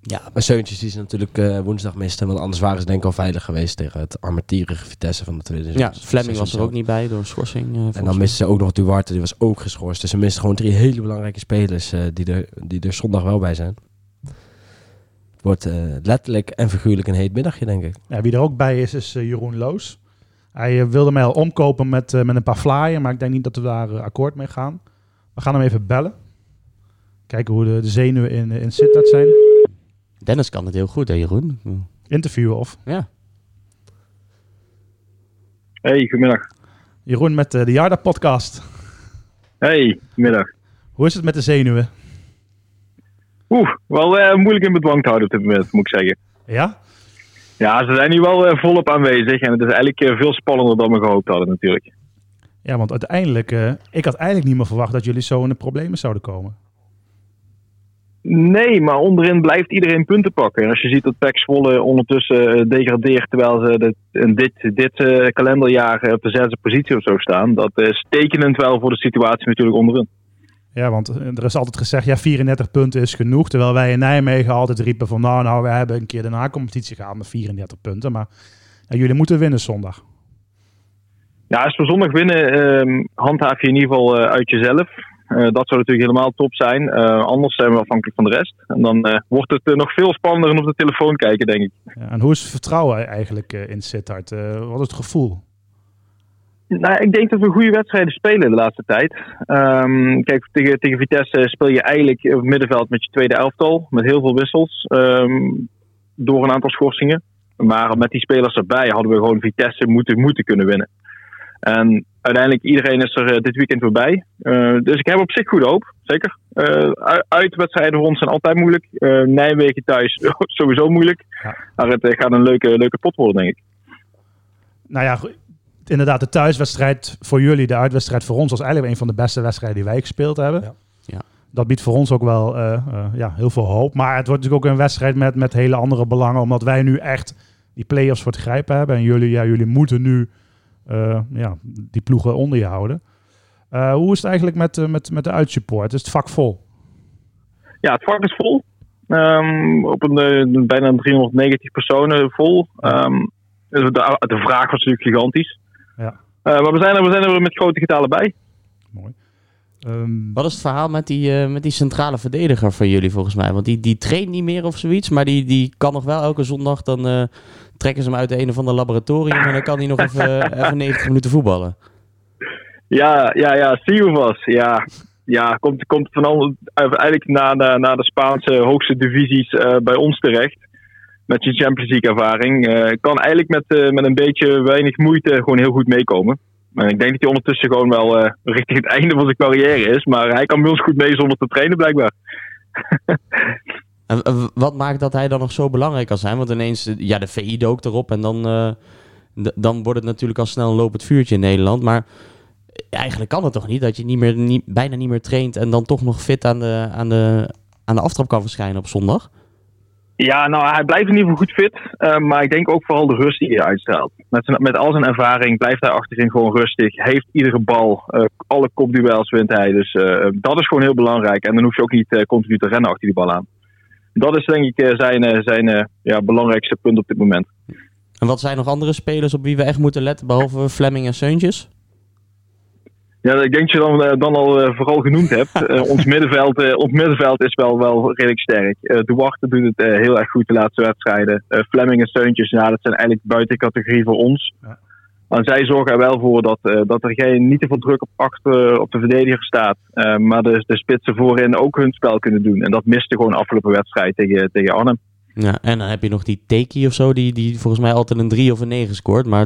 Ja, en Seuntjes die ze natuurlijk eh, woensdag misten. Want anders waren ze denk ik al veilig geweest tegen het armetierige Vitesse van de tweede ja Fleming was er ook niet bij door schorsing. eh, En dan misten ze ook nog Duarte, die was ook geschorst. Dus ze misten gewoon drie hele belangrijke spelers eh, die, er, die er zondag wel bij zijn. Het wordt eh, letterlijk en figuurlijk een heet middagje, denk ik. Ja, wie er ook bij is, is Jeroen Loos. Hij eh, wilde mij al omkopen met, eh, met een paar flyen, maar ik denk niet dat we daar eh, akkoord mee gaan. We gaan hem even bellen. Kijken hoe de, de zenuwen in, in Sittard zijn. Dennis kan het heel goed, hè Jeroen? Interviewen of? Ja. Hey, goedemiddag. Jeroen met de Jarda podcast. Hey, goedemiddag. Hoe is het met de zenuwen? Oeh, wel eh, moeilijk in bedwang te houden op dit moment, moet ik zeggen. Ja? Ja, ze zijn nu wel eh, volop aanwezig en het is eigenlijk eh, veel spannender dan we gehoopt hadden natuurlijk. Ja, want uiteindelijk, eh, ik had eigenlijk niet meer verwacht dat jullie zo in de problemen zouden komen. Nee, maar onderin blijft iedereen punten pakken. En als je ziet dat PEC Zwolle ondertussen degradeert terwijl ze dit, dit, dit kalenderjaar op de zesde positie of zo staan, dat is tekenend wel voor de situatie natuurlijk onderin. Ja, want eh, er is altijd gezegd, ja, 34 punten is genoeg. Terwijl wij in Nijmegen altijd riepen van, nou, nou, we hebben een keer de na-competitie gehaald met 34 punten. Maar ja, jullie moeten winnen zondag. Ja, als we zondag winnen, ehm, handhaaf je in ieder geval eh, uit jezelf. Eh, dat zou natuurlijk helemaal top zijn. Anders zijn we afhankelijk van de rest. En dan wordt het nog veel spannender en op de telefoon kijken, denk ik. Ja, en hoe is het vertrouwen eigenlijk in Sittard? Wat is het gevoel? Nou, ik denk dat we goede wedstrijden spelen de laatste tijd. Ehm, kijk, tegen, tegen Vitesse speel je eigenlijk op het middenveld met je tweede elftal. Met heel veel wissels. ehm, door een aantal schorsingen. Maar met die spelers erbij hadden we gewoon Vitesse moeten, moeten kunnen winnen. En uiteindelijk iedereen is er eh, dit weekend weer bij. Eh, dus ik heb op zich goede hoop. Zeker. Eh, uitwedstrijden voor ons zijn altijd moeilijk. Eh, Nijmegen thuis sowieso moeilijk. Ja. Maar het gaat een leuke, leuke pot worden, denk ik. Nou ja, inderdaad, de thuiswedstrijd voor jullie, de uitwedstrijd voor ons, was eigenlijk een van de beste wedstrijden die wij gespeeld hebben. Ja. Ja. Dat biedt voor ons ook wel eh, eh, ja, heel veel hoop. Maar het wordt natuurlijk ook een wedstrijd met, met hele andere belangen, omdat wij nu echt die play-offs voor het grijpen hebben. En jullie, ja, jullie moeten nu eh, ja, die ploegen onder je houden. Eh, hoe is het eigenlijk met, eh, met, met de uitsupport? Is het vak vol? Ja, het vak is vol. Ehm, op een, bijna 390 personen vol. Ehm, dus de, de vraag was natuurlijk gigantisch. Ja. Eh, maar we zijn, er, we zijn er met grote getalen bij. Mooi. Ehm, Wat is het verhaal met die, eh, met die centrale verdediger van jullie volgens mij? Want die, die traint niet meer of zoiets, maar die, die kan nog wel elke zondag. Dan eh, trekken ze hem uit de een of ander laboratorium en dan kan hij nog even, even 90 minuten voetballen. Ja, ja, ja, Siovas. Ja, ja komt, komt van al, eigenlijk na, de- na de Spaanse hoogste divisies eh, bij ons terecht. Met zijn Champions League ervaring. Eh, kan eigenlijk met, eh, met een beetje weinig moeite gewoon heel goed meekomen. Maar ik denk dat hij ondertussen gewoon wel eh, richting het einde van zijn carrière is. Maar hij kan ons goed mee zonder te trainen blijkbaar. En wat maakt dat hij dan nog zo belangrijk kan zijn? Want ineens, ja, de VI dook erop en dan, dan wordt het natuurlijk al snel een lopend vuurtje in Nederland. Maar eigenlijk kan het toch niet dat je niet meer, bijna niet meer traint en dan toch nog fit aan de, aan, de, aan de aftrap kan verschijnen op zondag? Ja, nou, hij blijft in ieder geval goed fit. eh, maar ik denk ook vooral de rust die hij uitstraalt. Met, met al zijn ervaring blijft hij achterin gewoon rustig. Heeft iedere bal. eh, alle kopduels wint hij. Dus eh, dat is gewoon heel belangrijk. En dan hoef je ook niet continu te rennen achter die bal aan. Dat is denk ik zijn, zijn ja, belangrijkste punt op dit moment. En wat zijn nog andere spelers op wie we echt moeten letten, behalve Fleming en Seuntjes? Ja, ik denk dat je dan, eh, dan al eh, vooral genoemd hebt. Eh, ons, middenveld, eh, ons middenveld is wel, wel redelijk sterk. Eh Duarte doet het eh, heel erg goed de laatste wedstrijden. Eh, Fleming en Steuntjes, ja, dat zijn eigenlijk buiten categorie voor ons. Ja. Maar zij zorgen er wel voor dat, eh, dat er geen, niet te veel druk op, achter, op de verdediger staat. Eh, maar de, de spitsen voorin ook hun spel kunnen doen. En dat miste gewoon afgelopen wedstrijd tegen, tegen Arnhem. Ja, en dan heb je nog die Teki of zo, die, die volgens mij altijd een 3 of een 9 scoort. Maar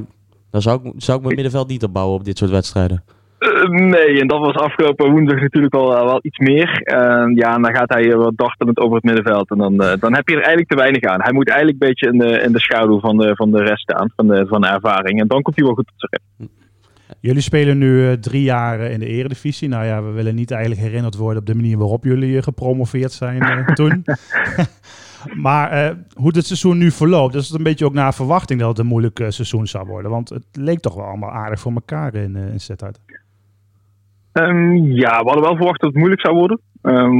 daar zou ik, zou ik mijn middenveld niet op bouwen op dit soort wedstrijden. Eh, nee, en dat was afgelopen woensdag natuurlijk al wel iets meer. Eh, ja, en dan gaat hij eh, wat dartelend over het middenveld. En dan, eh, dan heb je er eigenlijk te weinig aan. Hij moet eigenlijk een beetje in de, in de schaduw van de, van de rest staan, van de, van de ervaring. En dan komt hij wel goed tot zijn. Jullie spelen nu eh, drie jaar eh, in de eredivisie. Nou ja, we willen niet eigenlijk herinnerd worden op de manier waarop jullie eh, gepromoveerd zijn eh, toen. maar eh, hoe het seizoen nu verloopt, dat is het een beetje ook naar verwachting dat het een moeilijk eh, seizoen zou worden. Want het leek toch wel allemaal aardig voor elkaar in, in Sittard. Ehm, ja, we hadden wel verwacht dat het moeilijk zou worden. Ehm,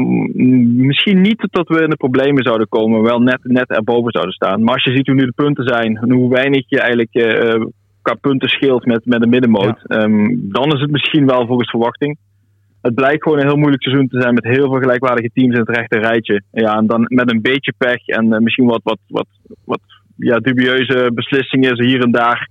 misschien niet dat we in de problemen zouden komen, wel net, net erboven zouden staan. Maar als je ziet hoe nu de punten zijn en hoe weinig je eigenlijk eh, qua punten scheelt met, met de middenmoot, ehm, dan is het misschien wel volgens verwachting. Het blijkt gewoon een heel moeilijk seizoen te zijn met heel veel gelijkwaardige teams in het rechte rijtje. Ja, en dan met een beetje pech en eh, misschien wat, wat, wat, wat ja, dubieuze beslissingen hier en daar.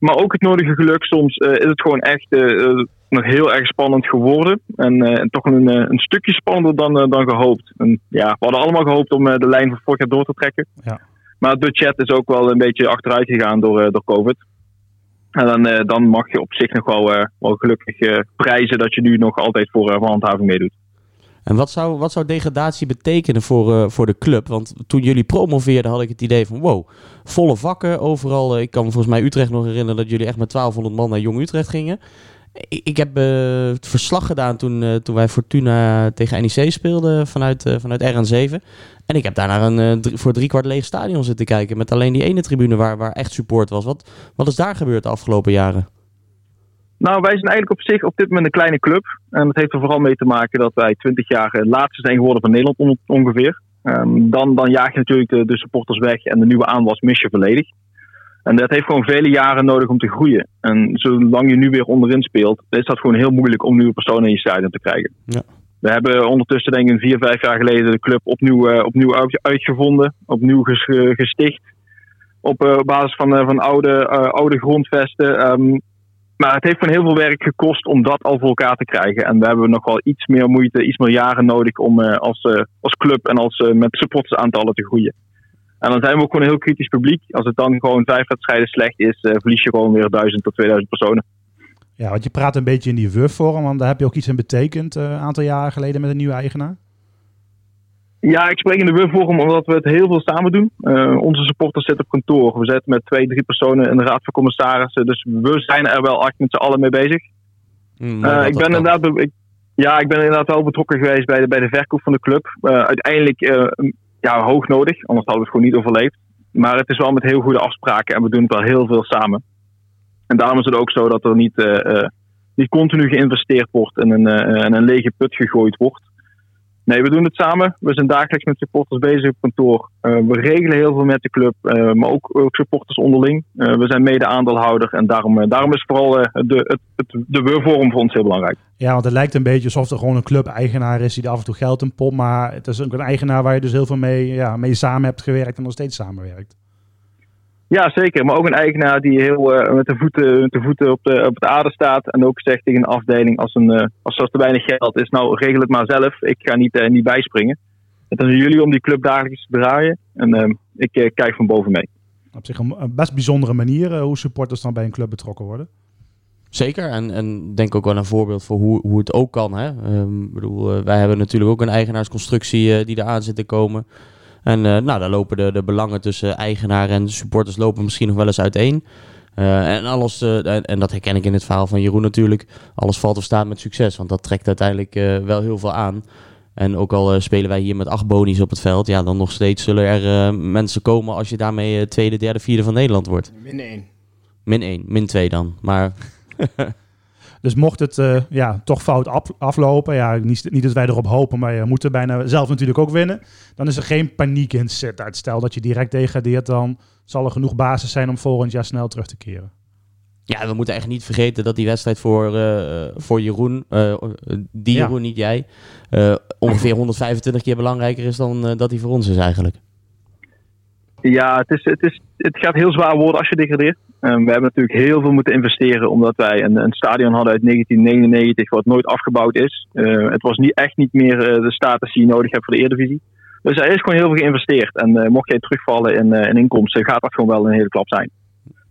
Maar ook het nodige geluk. Soms eh, is het gewoon echt eh, eh, nog heel erg spannend geworden. En, en toch een, een stukje spannender dan, dan gehoopt. En, ja, we hadden allemaal gehoopt om de lijn van vorig jaar door te trekken. Ja. Maar het budget is ook wel een beetje achteruit gegaan door, door COVID. En dan, dan mag je op zich nog wel, wel gelukkig prijzen dat je nu nog altijd voor, voor handhaving meedoet. En wat zou, wat zou degradatie betekenen voor, eh, voor de club? Want toen jullie promoveerden had ik het idee van wow, volle vakken overal. Eh, ik kan me volgens mij Utrecht nog herinneren dat jullie echt met 1200 man naar Jong Utrecht gingen. Ik, ik heb eh, het verslag gedaan toen, toen wij Fortuna tegen NEC speelden vanuit, vanuit RN7. En ik heb daar naar een drie- voor driekwart leeg stadion zitten kijken. Met alleen die ene tribune waar, waar echt support was. Wat, wat is daar gebeurd de afgelopen jaren? Nou, wij zijn eigenlijk op zich op dit moment een kleine club. En dat heeft er vooral mee te maken dat wij 20 jaar het laatste zijn geworden van Nederland on- ongeveer. Ehm, dan, dan jaag je natuurlijk de, de supporters weg en de nieuwe aanwas mis je volledig. En dat heeft gewoon vele jaren nodig om te groeien. En zolang je nu weer onderin speelt, is dat gewoon heel moeilijk om nieuwe personen in je stadion te krijgen. Ja. We hebben ondertussen, denk ik, vier, vijf jaar geleden de club opnieuw, eh, opnieuw uit- uitgevonden, opnieuw ges- eh, gesticht. Op eh, basis van, eh, van oude, eh, oude grondvesten. Ehm, maar het heeft gewoon heel veel werk gekost om dat al voor elkaar te krijgen. En we hebben nog wel iets meer moeite, iets meer jaren nodig om eh, als, eh, als club en als, eh, met supportersaantallen te groeien. En dan zijn we ook gewoon een heel kritisch publiek. Als het dan gewoon vijf wedstrijden slecht is, verlies je gewoon weer 1000 tot 2000 personen. Ja, want je praat een beetje in die WUF-vorm, want daar heb je ook iets in betekend een aantal jaren geleden met een nieuwe eigenaar. Ja, ik spreek in de WUF-vorm omdat we het heel veel samen doen. Eh, onze supporters zitten op kantoor. We zitten met twee, drie personen in de raad van commissarissen. Dus we zijn er wel echt met z'n allen mee bezig. Hm, Eh, ik ben inderdaad, ik, ja, ik ben inderdaad wel betrokken geweest bij de, bij de verkoop van de club. Eh, uiteindelijk ja, hoog nodig, anders hadden we het gewoon niet overleefd. Maar het is wel met heel goede afspraken en we doen het wel heel veel samen. En daarom is het ook zo dat er niet, niet continu geïnvesteerd wordt en een, en een lege put gegooid wordt. Nee, we doen het samen. We zijn dagelijks met supporters bezig op kantoor. Eh, we regelen heel veel met de club, eh, maar ook, ook supporters onderling. Eh, we zijn mede-aandeelhouder en daarom, daarom is vooral de, het, het, de we-vorm voor ons heel belangrijk. Ja, want het lijkt een beetje alsof er gewoon een club-eigenaar is die er af en toe geld in pompt. Maar het is ook een eigenaar waar je dus heel veel mee, ja, mee samen hebt gewerkt en nog steeds samenwerkt. Ja, zeker. Maar ook een eigenaar die heel eh, met, de voeten, met de voeten op de, op de aarde staat. En ook zegt tegen een afdeling als, een, eh, als er te weinig geld is, nou regel het maar zelf. Ik ga niet, eh, niet bijspringen. Het is aan jullie om die club dagelijks te draaien. En eh, ik eh, kijk van boven mee. Op zich een, een best bijzondere manier hoe supporters dan bij een club betrokken worden. Zeker, en, en denk ook wel een voorbeeld voor hoe, hoe het ook kan. Hè? Ehm, bedoel, wij hebben natuurlijk ook een eigenaarsconstructie eh, die eraan zit te komen. En eh, nou, daar lopen de, de belangen tussen eigenaar en supporters lopen misschien nog wel eens uiteen. Eh, en, alles, eh, en, en dat herken ik in het verhaal van Jeroen natuurlijk. Alles valt of staat met succes, want dat trekt uiteindelijk wel heel veel aan. En ook al spelen wij hier met acht bonies op het veld, ja, dan nog steeds zullen er mensen komen als je daarmee tweede, derde, vierde van Nederland wordt. Min 1. Min 1, min 2 dan. Maar Dus mocht het eh, ja, toch fout af- aflopen, ja, niet, niet dat wij erop hopen, maar je moet er bijna zelf natuurlijk ook winnen. Dan is er geen paniek in Sittard. Stel dat je direct degradeert, dan zal er genoeg basis zijn om volgend jaar snel terug te keren. Ja, we moeten echt niet vergeten dat die wedstrijd voor, eh, voor Jeroen, eh, die Ja. Jeroen, niet jij, eh, ongeveer 125 keer belangrijker is dan eh, dat die voor ons is eigenlijk. Ja, het, is, het, is, het gaat heel zwaar worden als je degradeert. Ehm, we hebben natuurlijk heel veel moeten investeren omdat wij een, een stadion hadden uit 1999 wat nooit afgebouwd is. Eh, het was niet, echt niet meer eh, de status die je nodig hebt voor de Eredivisie. Dus er is gewoon heel veel geïnvesteerd. En eh, mocht jij terugvallen in, eh, in inkomsten, gaat dat gewoon wel een hele klap zijn.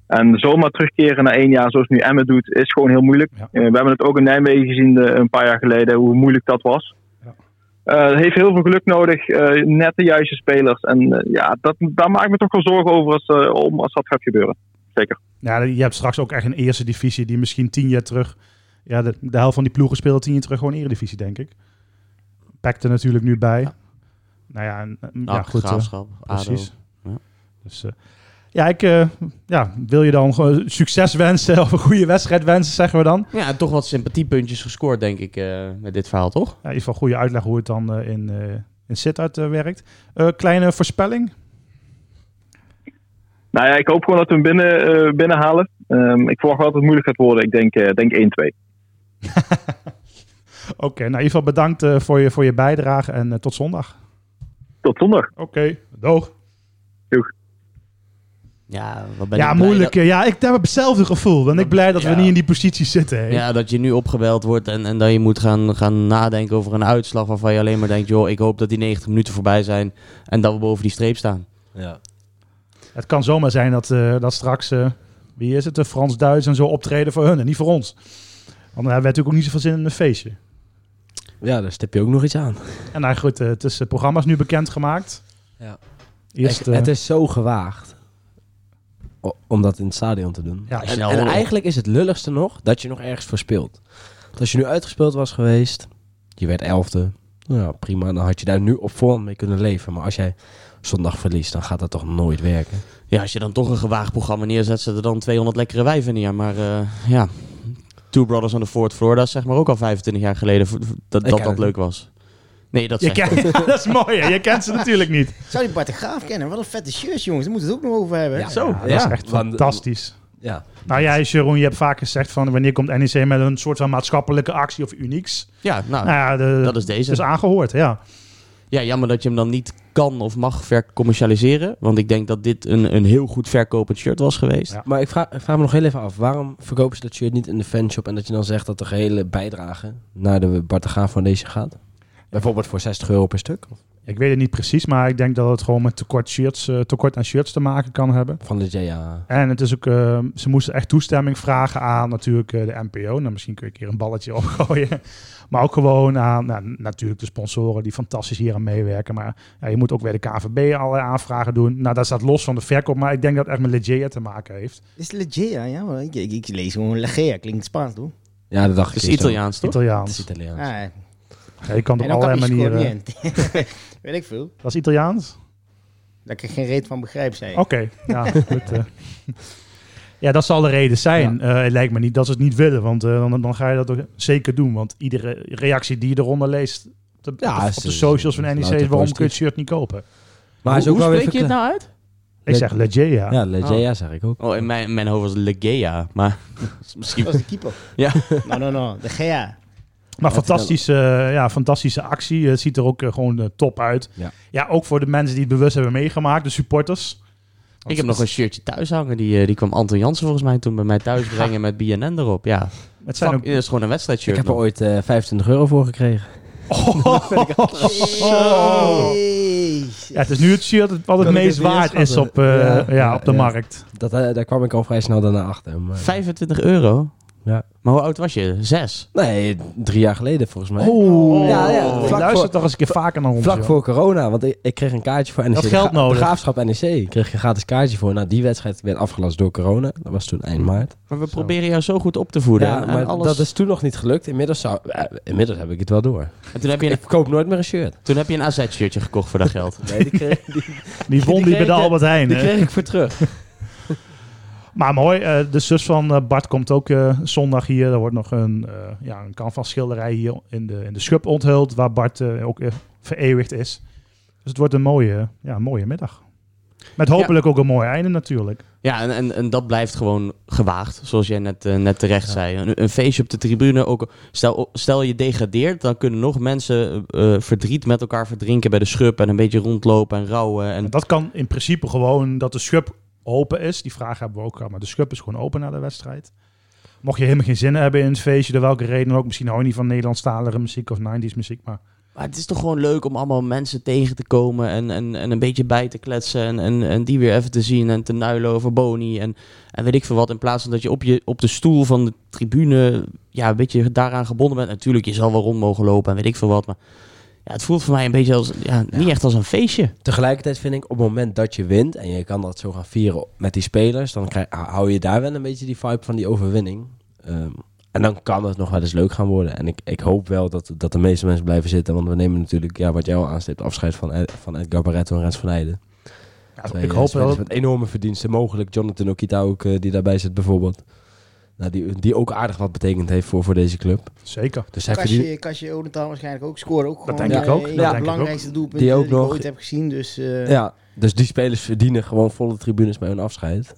En zomaar terugkeren na één jaar, zoals nu Emmen doet, is gewoon heel moeilijk. Ja. Eh, we hebben het ook in Nijmegen gezien een paar jaar geleden, hoe moeilijk dat was. Ja. Eh, heeft heel veel geluk nodig, eh, net de juiste spelers. En eh, ja, dat, daar maak ik me toch wel zorgen over als, eh, om als dat gaat gebeuren. Zeker. Ja, je hebt straks ook echt een eerste divisie die misschien tien jaar terug... Ja, de, de helft van die ploegen speelde tien jaar terug gewoon eredivisie, denk ik. Pakt er natuurlijk nu bij. Nou ja, en, ja Nou, goed. Graafschap, ADO. precies. Ja. Dus, eh, ja, ik eh, ja, wil je dan gewoon succes wensen of een goede wedstrijd wensen, zeggen we dan. Ja, en toch wat sympathiepuntjes gescoord, denk ik, eh, met dit verhaal, toch? Ja, in ieder geval goede uitleg hoe het dan eh, in, eh in Sittard werkt. Eh, kleine voorspelling. Nou ja, ik hoop gewoon dat we hem binnen, eh, binnenhalen. Ehm, ik verwacht wel dat het moeilijk gaat worden. Ik denk, eh, denk 1-2. Oké, nou in ieder geval bedankt eh, voor, je, voor je bijdrage en tot zondag. Tot zondag. Oké, doeg. Ja, wat ben Ja, ik moeilijk. dat- Ja, ik heb hetzelfde gevoel. Ben ik blij dat we niet in die positie zitten. hè. Ja, dat je nu opgebeld wordt en, en dat je moet gaan, gaan nadenken over een uitslag waarvan je alleen maar denkt, joh, ik hoop dat die 90 minuten voorbij zijn en dat we boven die streep staan. Ja. Het kan zomaar zijn dat, eh, dat straks, eh, wie is het, de Frans-Duits en zo optreden voor hun en niet voor ons. Want dan hebben we natuurlijk ook niet zoveel zin in een feestje. ja, daar stip je ook nog iets aan. En nou goed, eh, het is, het programma is nu bekendgemaakt. Ja. Eerst, het is zo gewaagd om dat in het stadion te doen. Ja, en, eigenlijk is het lulligste nog dat je nog ergens voor speelt. Want als je nu uitgespeeld was geweest, je werd elfde, nou ja, prima, dan had je daar nu op voorhand mee kunnen leven. Maar als jij zondag verliest, dan gaat dat toch nooit werken. Ja, als je dan toch een gewaagd programma neerzet, zetten er dan 200 lekkere wijven neer. Maar eh, ja, Two Brothers on the Fourth Floor, dat is zeg maar ook al 25 jaar geleden dat dat, dat leuk was. Nee, dat je dat is mooi, hè? je kent ze natuurlijk niet. Zou die Bart de Graaf kennen? Wat een vette shirts, jongens. Daar moeten we het ook nog over hebben. Ja. Zo. Ja, dat Ja, is echt fantastisch. Ja, Nou ja, Jeroen, je hebt vaak gezegd van wanneer komt NEC met een soort van maatschappelijke actie of unieks. Ja, nou, Nou ja, de, dat is deze. is aangehoord, ja. Ja, jammer dat je hem dan niet kan of mag vercommercialiseren. Want ik denk dat dit een, een heel goed verkopend shirt was geweest. Ja. maar ik vraag, ik vraag me nog heel even af, waarom verkopen ze dat shirt niet in de fanshop en dat je dan zegt dat de gehele bijdrage naar de Bart de Graaf Foundation gaat? Bijvoorbeeld voor 60 euro per stuk? Ik weet het niet precies, maar ik denk dat het gewoon met tekort, shirts, eh, tekort aan shirts te maken kan hebben. Van de JA. En het is ook, eh, ze moesten echt toestemming vragen aan natuurlijk eh, de NPO. Nou, misschien kun je een keer een balletje opgooien. Maar ook gewoon aan nou, natuurlijk de sponsoren die fantastisch hier aan meewerken. Maar ja, je moet ook weer de KVB allerlei aanvragen doen. Nou, dat staat los van de verkoop, maar ik denk dat het echt met Legea te maken heeft. Is Legea? Ja, maar ik, ik, ik lees gewoon Legea. Klinkt Spaans, toch? Ja, dat dacht Het is. Italiaans, toch? Het Italiaans. is Italiaans. Ah, Ja, je kan op allerlei manieren... Weet ik veel. Dat is Italiaans? Dat ik er geen reet van begrijp, zei je. Oké, ja, goed. eh. ja, dat zal de reden zijn. Eh, het lijkt me niet dat ze het niet willen, want eh, dan, dan ga je dat ook zeker doen. Want iedere reactie die je eronder leest op de, Ja, op de, is- op de is- socials van is NEC, is waarom kun je het shirt niet kopen? Maar is ook hoe wel weer spreek je het nou uit? Ik zeg Legea. Ja, Legea zeg ik ook. Oh, in mijn, mijn hoofd was Legea, maar misschien... Dat is de keeper. Ja. No, no, no. Legea. Maar fantastische, eh, ja, fantastische actie. Het ziet er ook eh, gewoon eh, top uit. Ja. Ja, ook voor de mensen die het bewust hebben meegemaakt, de supporters. Ik heb nog een shirtje thuis hangen. Die, die kwam Anton Jansen volgens mij toen bij mij thuis brengen met BNN erop. Ja, Het zijn Fuck, ook... is gewoon een wedstrijdshirt. Ik heb er nog. ooit eh 25 euro voor gekregen. Oh. Ja, het is nu het shirt wat het meest het waard is op, eh, Ja, op de ja. markt. Dat, daar kwam ik al vrij snel daarna achter. Maar... 25 euro? Ja. Maar hoe oud was je? Zes? Nee, drie jaar geleden volgens mij. Oh, Ja, ja, vlak luister voor- toch eens een keer vaker naar ons. Vlak joh. voor corona, want ik, ik kreeg een kaartje voor NEC. De geld nodig. De Graafschap NEC. Ik kreeg een gratis kaartje voor. Nou, die wedstrijd werd afgelast door corona. Dat was toen eind maart. Maar we proberen jou zo goed op te voeden. Ja, maar alles... dat is toen nog niet gelukt. Inmiddels, zou, eh, inmiddels heb ik het wel door. En toen heb, je Ik een, verkoop nooit meer een shirt. toen heb je een AZ-shirtje gekocht voor dat geld. Nee, die kreeg, die, Die won die, kreeg bij de ik, Albert Heijn. die kreeg ik voor terug. Maar mooi, eh, de zus van eh, Bart komt ook eh, zondag hier. Er wordt nog een, ja, een canvasschilderij hier in de, in de schub onthuld, waar Bart ook vereeuwigd is. Dus het wordt een mooie, ja, mooie middag. Met hopelijk ook een mooi einde natuurlijk. Ja, en, en, en dat blijft gewoon gewaagd, zoals jij net, net terecht zei. Een, een feestje op de tribune, ook, stel, stel je degradeert, dan kunnen nog mensen verdriet met elkaar verdrinken bij de schub en een beetje rondlopen en rouwen. En En dat kan in principe gewoon dat de schub open is. Die vraag hebben we ook gehad, maar de schub is gewoon open na de wedstrijd. Mocht je helemaal geen zin hebben in het feestje, door welke reden ook. Misschien hou je niet van Nederlandstalige muziek of 90s muziek, maar Maar het is toch gewoon leuk om allemaal mensen tegen te komen en, en, en een beetje bij te kletsen en, en, en die weer even te zien en te nuilen over Boni en, en weet ik veel wat. In plaats van dat je op, je op de stoel van de tribune ja, een beetje daaraan gebonden bent. Natuurlijk, je zal wel rond mogen lopen en weet ik veel wat, maar ja, het voelt voor mij een beetje als, ja, niet echt als een feestje. Tegelijkertijd vind ik op het moment dat je wint en je kan dat zo gaan vieren met die spelers, dan krijg, hou je daar wel een beetje die vibe van die overwinning. Ehm, en dan kan het nog wel eens leuk gaan worden. En ik, ik hoop wel dat, dat de meeste mensen blijven zitten. Want we nemen natuurlijk, ja, wat jij al aanstipt, afscheid van, Ed- van Edgar Barretto en Rens van Heijden. Ja, ik hoop wel. Met enorme verdiensten. Mogelijk Jonathan Okita ook, eh, die daarbij zit bijvoorbeeld. Nou, die, die ook aardig wat betekend heeft voor, voor deze club. Zeker. Dus hij verdient... Kasje, Kasje Odenthal waarschijnlijk ook scoren. Ook Dat gewoon, denk ik eh, ook. de ik belangrijkste doelpunten Die die, ook ik nog. ooit heb gezien. Dus, eh, Ja, dus die spelers verdienen gewoon volle tribunes bij hun afscheid.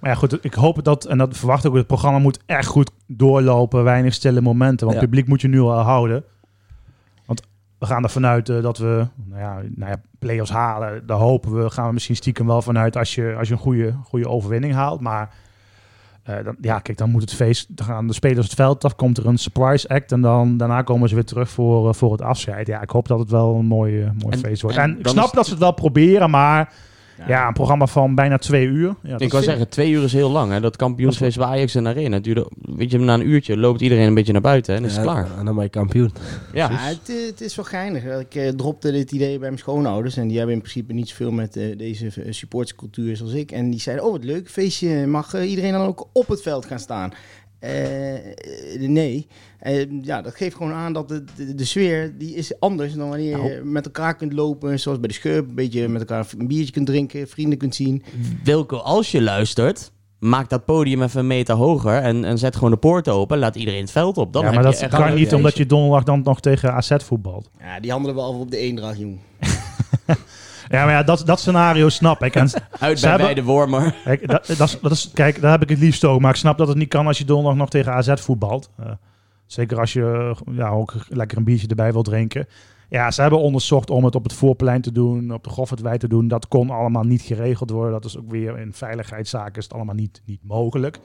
Maar ja, goed, ik hoop dat, en dat verwacht ik ook, het programma moet echt goed doorlopen, weinig stille momenten. Want Ja. het publiek moet je nu al houden. Want we gaan ervan uit eh, dat we, nou ja, nou ja, play-offs halen. Daar hopen we, gaan we misschien stiekem wel vanuit als je, als je een goede, goede overwinning haalt. Maar eh, dan, ja, kijk, dan moet het feest, dan gaan de spelers het veld af, komt er een surprise act. En dan, daarna komen ze weer terug voor, eh, voor het afscheid. Ja, ik hoop dat het wel een mooi, mooi En- feest wordt. en En, ik snap dat ze het wel proberen, maar ja, een programma van bijna twee uur. Ja, Ik wou zeggen, twee uur is heel lang. Hè? Dat kampioensfeest bij Ajax en Arena duurde, weet je, na een uurtje loopt iedereen een beetje naar buiten en is het klaar. En dan ben je kampioen. Ja. Ja, het, eh, het is wel geinig. Ik eh, dropte dit idee bij mijn schoonouders. En die hebben in principe niet zoveel met eh, deze eh, supporterscultuur zoals ik. En die zeiden, oh wat leuk, feestje. Mag eh, iedereen dan ook op het veld gaan staan? Eh, nee. Eh, ja, dat geeft gewoon aan dat de, de, de sfeer die is anders dan wanneer je met elkaar kunt lopen. Zoals bij de Schurp. Een beetje met elkaar een biertje kunt drinken, vrienden kunt zien. Wilco, als je luistert, maak dat podium even een meter hoger en, en zet gewoon de poort open. Laat iedereen het veld op. Dan ja, maar dat kan niet omdat je donderdag dan nog tegen AZ voetbalt. Ja, die handelen wel op de eendracht, jong. Ja, maar ja, dat, dat scenario snap ik. En Uit bij hebben- beide wormer. Kijk, dat, dat is, dat is, kijk, daar heb ik het liefst ook. Maar ik snap dat het niet kan als je donderdag nog tegen AZ voetbalt. Eh, zeker als je eh, ja, ook lekker een biertje erbij wilt drinken. Ja, ze hebben onderzocht om het op het voorplein te doen, op de Goffertwei te doen. Dat kon allemaal niet geregeld worden. Dat is ook weer in veiligheidszaken is het allemaal niet, niet mogelijk.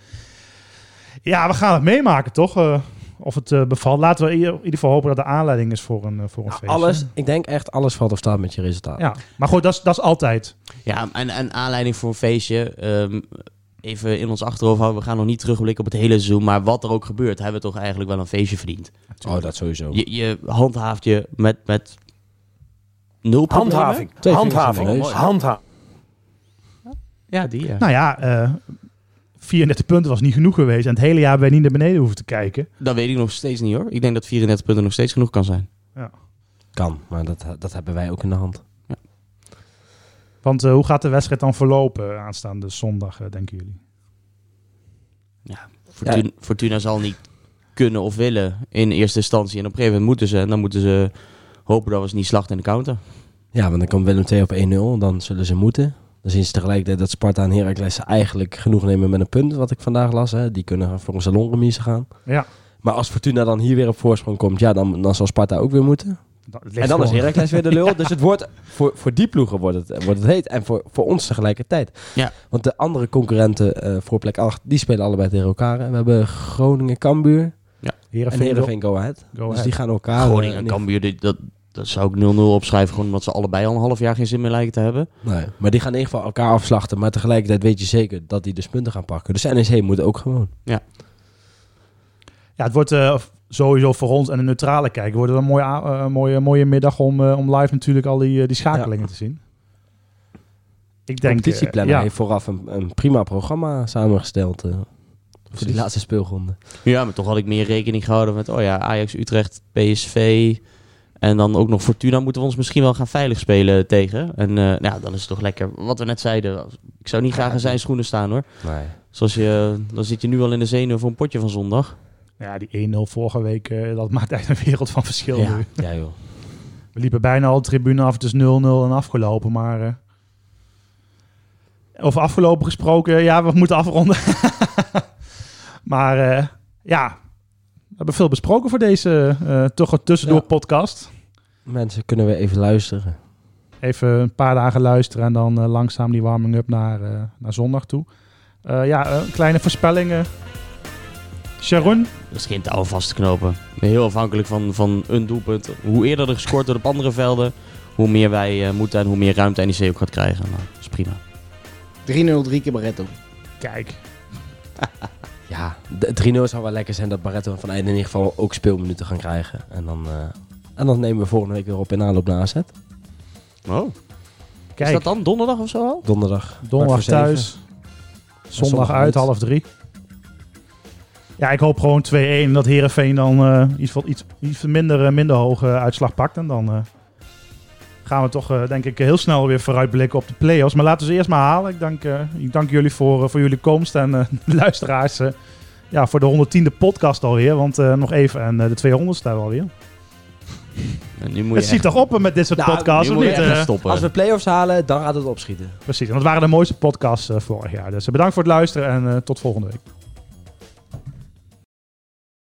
Ja, we gaan het meemaken, toch? Eh, of het eh, bevalt. Laten we in ieder in ieder geval hopen dat de aanleiding is voor een, eh, voor een feestje. Alles, ik denk echt alles valt of staat met je resultaat. Ja, maar goed, dat is, dat is altijd. Ja, en, en aanleiding voor een feestje. ehm, even in ons achterhoofd houden. We gaan nog niet terugblikken op het hele seizoen. Maar wat er ook gebeurt, hebben we toch eigenlijk wel een feestje verdiend. Oh, dat sowieso. Je, je handhaaft je met, met nul. Handhaving. Handhaving. Handhaving. Ja, die ja. Nou ja, eh 34 punten was niet genoeg geweest. En het hele jaar hebben wij niet naar beneden hoeven te kijken. Dat weet ik nog steeds niet hoor. Ik denk dat 34 punten nog steeds genoeg kan zijn. Kan, maar dat, dat hebben wij ook in de hand. Want eh, hoe gaat de wedstrijd dan verlopen aanstaande zondag, eh, denken jullie? Ja, Fortuna, Fortuna zal niet kunnen of willen in eerste instantie. En op een gegeven moment moeten ze. En dan moeten ze hopen dat we ze niet slachten in de counter. Ja, want dan komt Willem 2 op 1-0. Dan zullen ze moeten. Dan zien ze tegelijkertijd dat Sparta en Heracles eigenlijk genoeg nemen met een punt. Wat ik vandaag las. Hè. Die kunnen voor een salonremise gaan. Ja. Maar als Fortuna dan hier weer op voorsprong komt. Ja, dan, dan zal Sparta ook weer moeten. En dan is Heracles weer de lul. Dus het wordt voor, voor die ploegen wordt het, wordt het heet. En voor, voor ons tegelijkertijd. Ja. Want de andere concurrenten eh, voor plek 8, die spelen allebei tegen elkaar. hè. We hebben Groningen, Cambuur en Heerenveen, Heerenveen Go Ahead. Go dus Ahead. die gaan elkaar... Groningen eh, en Cambuur, dat, dat zou ik 0-0 opschrijven. Gewoon omdat ze allebei al een half jaar geen zin meer lijken te hebben. Nee, maar die gaan in ieder geval elkaar afslachten. Maar tegelijkertijd weet je zeker dat die dus punten gaan pakken. Dus NEC moet ook gewoon. Ja, het wordt eh, sowieso voor ons en de neutrale kijker wordt het een mooie, eh, mooie, mooie middag om, eh, om live natuurlijk al die, die schakelingen te zien. Ik De denk, competitieplanner ja, heeft vooraf een, een prima programma samengesteld. eh, voor die laatste speelronde. Ja, maar toch had ik meer rekening gehouden met... Oh ja, Ajax, Utrecht, PSV... En dan ook nog Fortuna moeten we ons misschien wel gaan veilig spelen tegen. En eh, nou, dan is het toch lekker. Wat we net zeiden. Ik zou niet graag in zijn schoenen staan hoor. Nee. Zoals je, dan zit je nu al in de zenuwen voor een potje van zondag. ja, die 1-0 vorige week, eh, dat maakt echt een wereld van verschil Ja. nu. Ja joh. We liepen bijna al de tribune af, het is 0-0 en afgelopen, maar... eh, over afgelopen gesproken, ja, we moeten afronden. maar eh, ja, we hebben veel besproken voor deze eh, toch een tussendoor Ja. podcast. Mensen kunnen weer even luisteren. Even een paar dagen luisteren en dan eh, langzaam die warming-up naar, eh, naar zondag toe. Eh, ja, eh, kleine voorspellingen. Sharon? Er is geen touw vast te knopen. Heel afhankelijk van, van een doelpunt. Hoe eerder er gescoord wordt op andere velden, hoe meer wij eh, moeten en hoe meer ruimte NEC ook gaat krijgen. Nou, dat is prima. 3-0, drie keer Barretto. Kijk. Ja, de 3-0 zou wel lekker zijn dat Barretto van Eijden in ieder geval ook speelminuten gaan krijgen. En dan, eh, en dan nemen we volgende week weer op in aanloop naar AZ. Oh. Kijk. Is dat dan donderdag of zo al? Donderdag. Donderdag thuis. Zondag zondag uit, half drie. Ja, ik hoop gewoon 2-1 dat Herenveen dan eh, iets, wat, iets, iets minder, eh, minder hoge uitslag pakt. En dan eh, gaan we toch, eh, denk ik, heel snel weer vooruitblikken op de play-offs. Maar laten we ze eerst maar halen. Ik dank, eh, ik dank jullie voor, eh, voor jullie komst en eh, de luisteraars ja, voor de 110e podcast alweer. Want eh, nog even en eh, de 200 staan we alweer. En nu moet Het ziet toch op met dit soort Nou, podcasts, nu of moet je niet? echt stoppen. Als we play-offs halen, dan gaat het opschieten. precies, en dat waren de mooiste podcasts eh, vorig jaar. Dus bedankt voor het luisteren en eh, tot volgende week.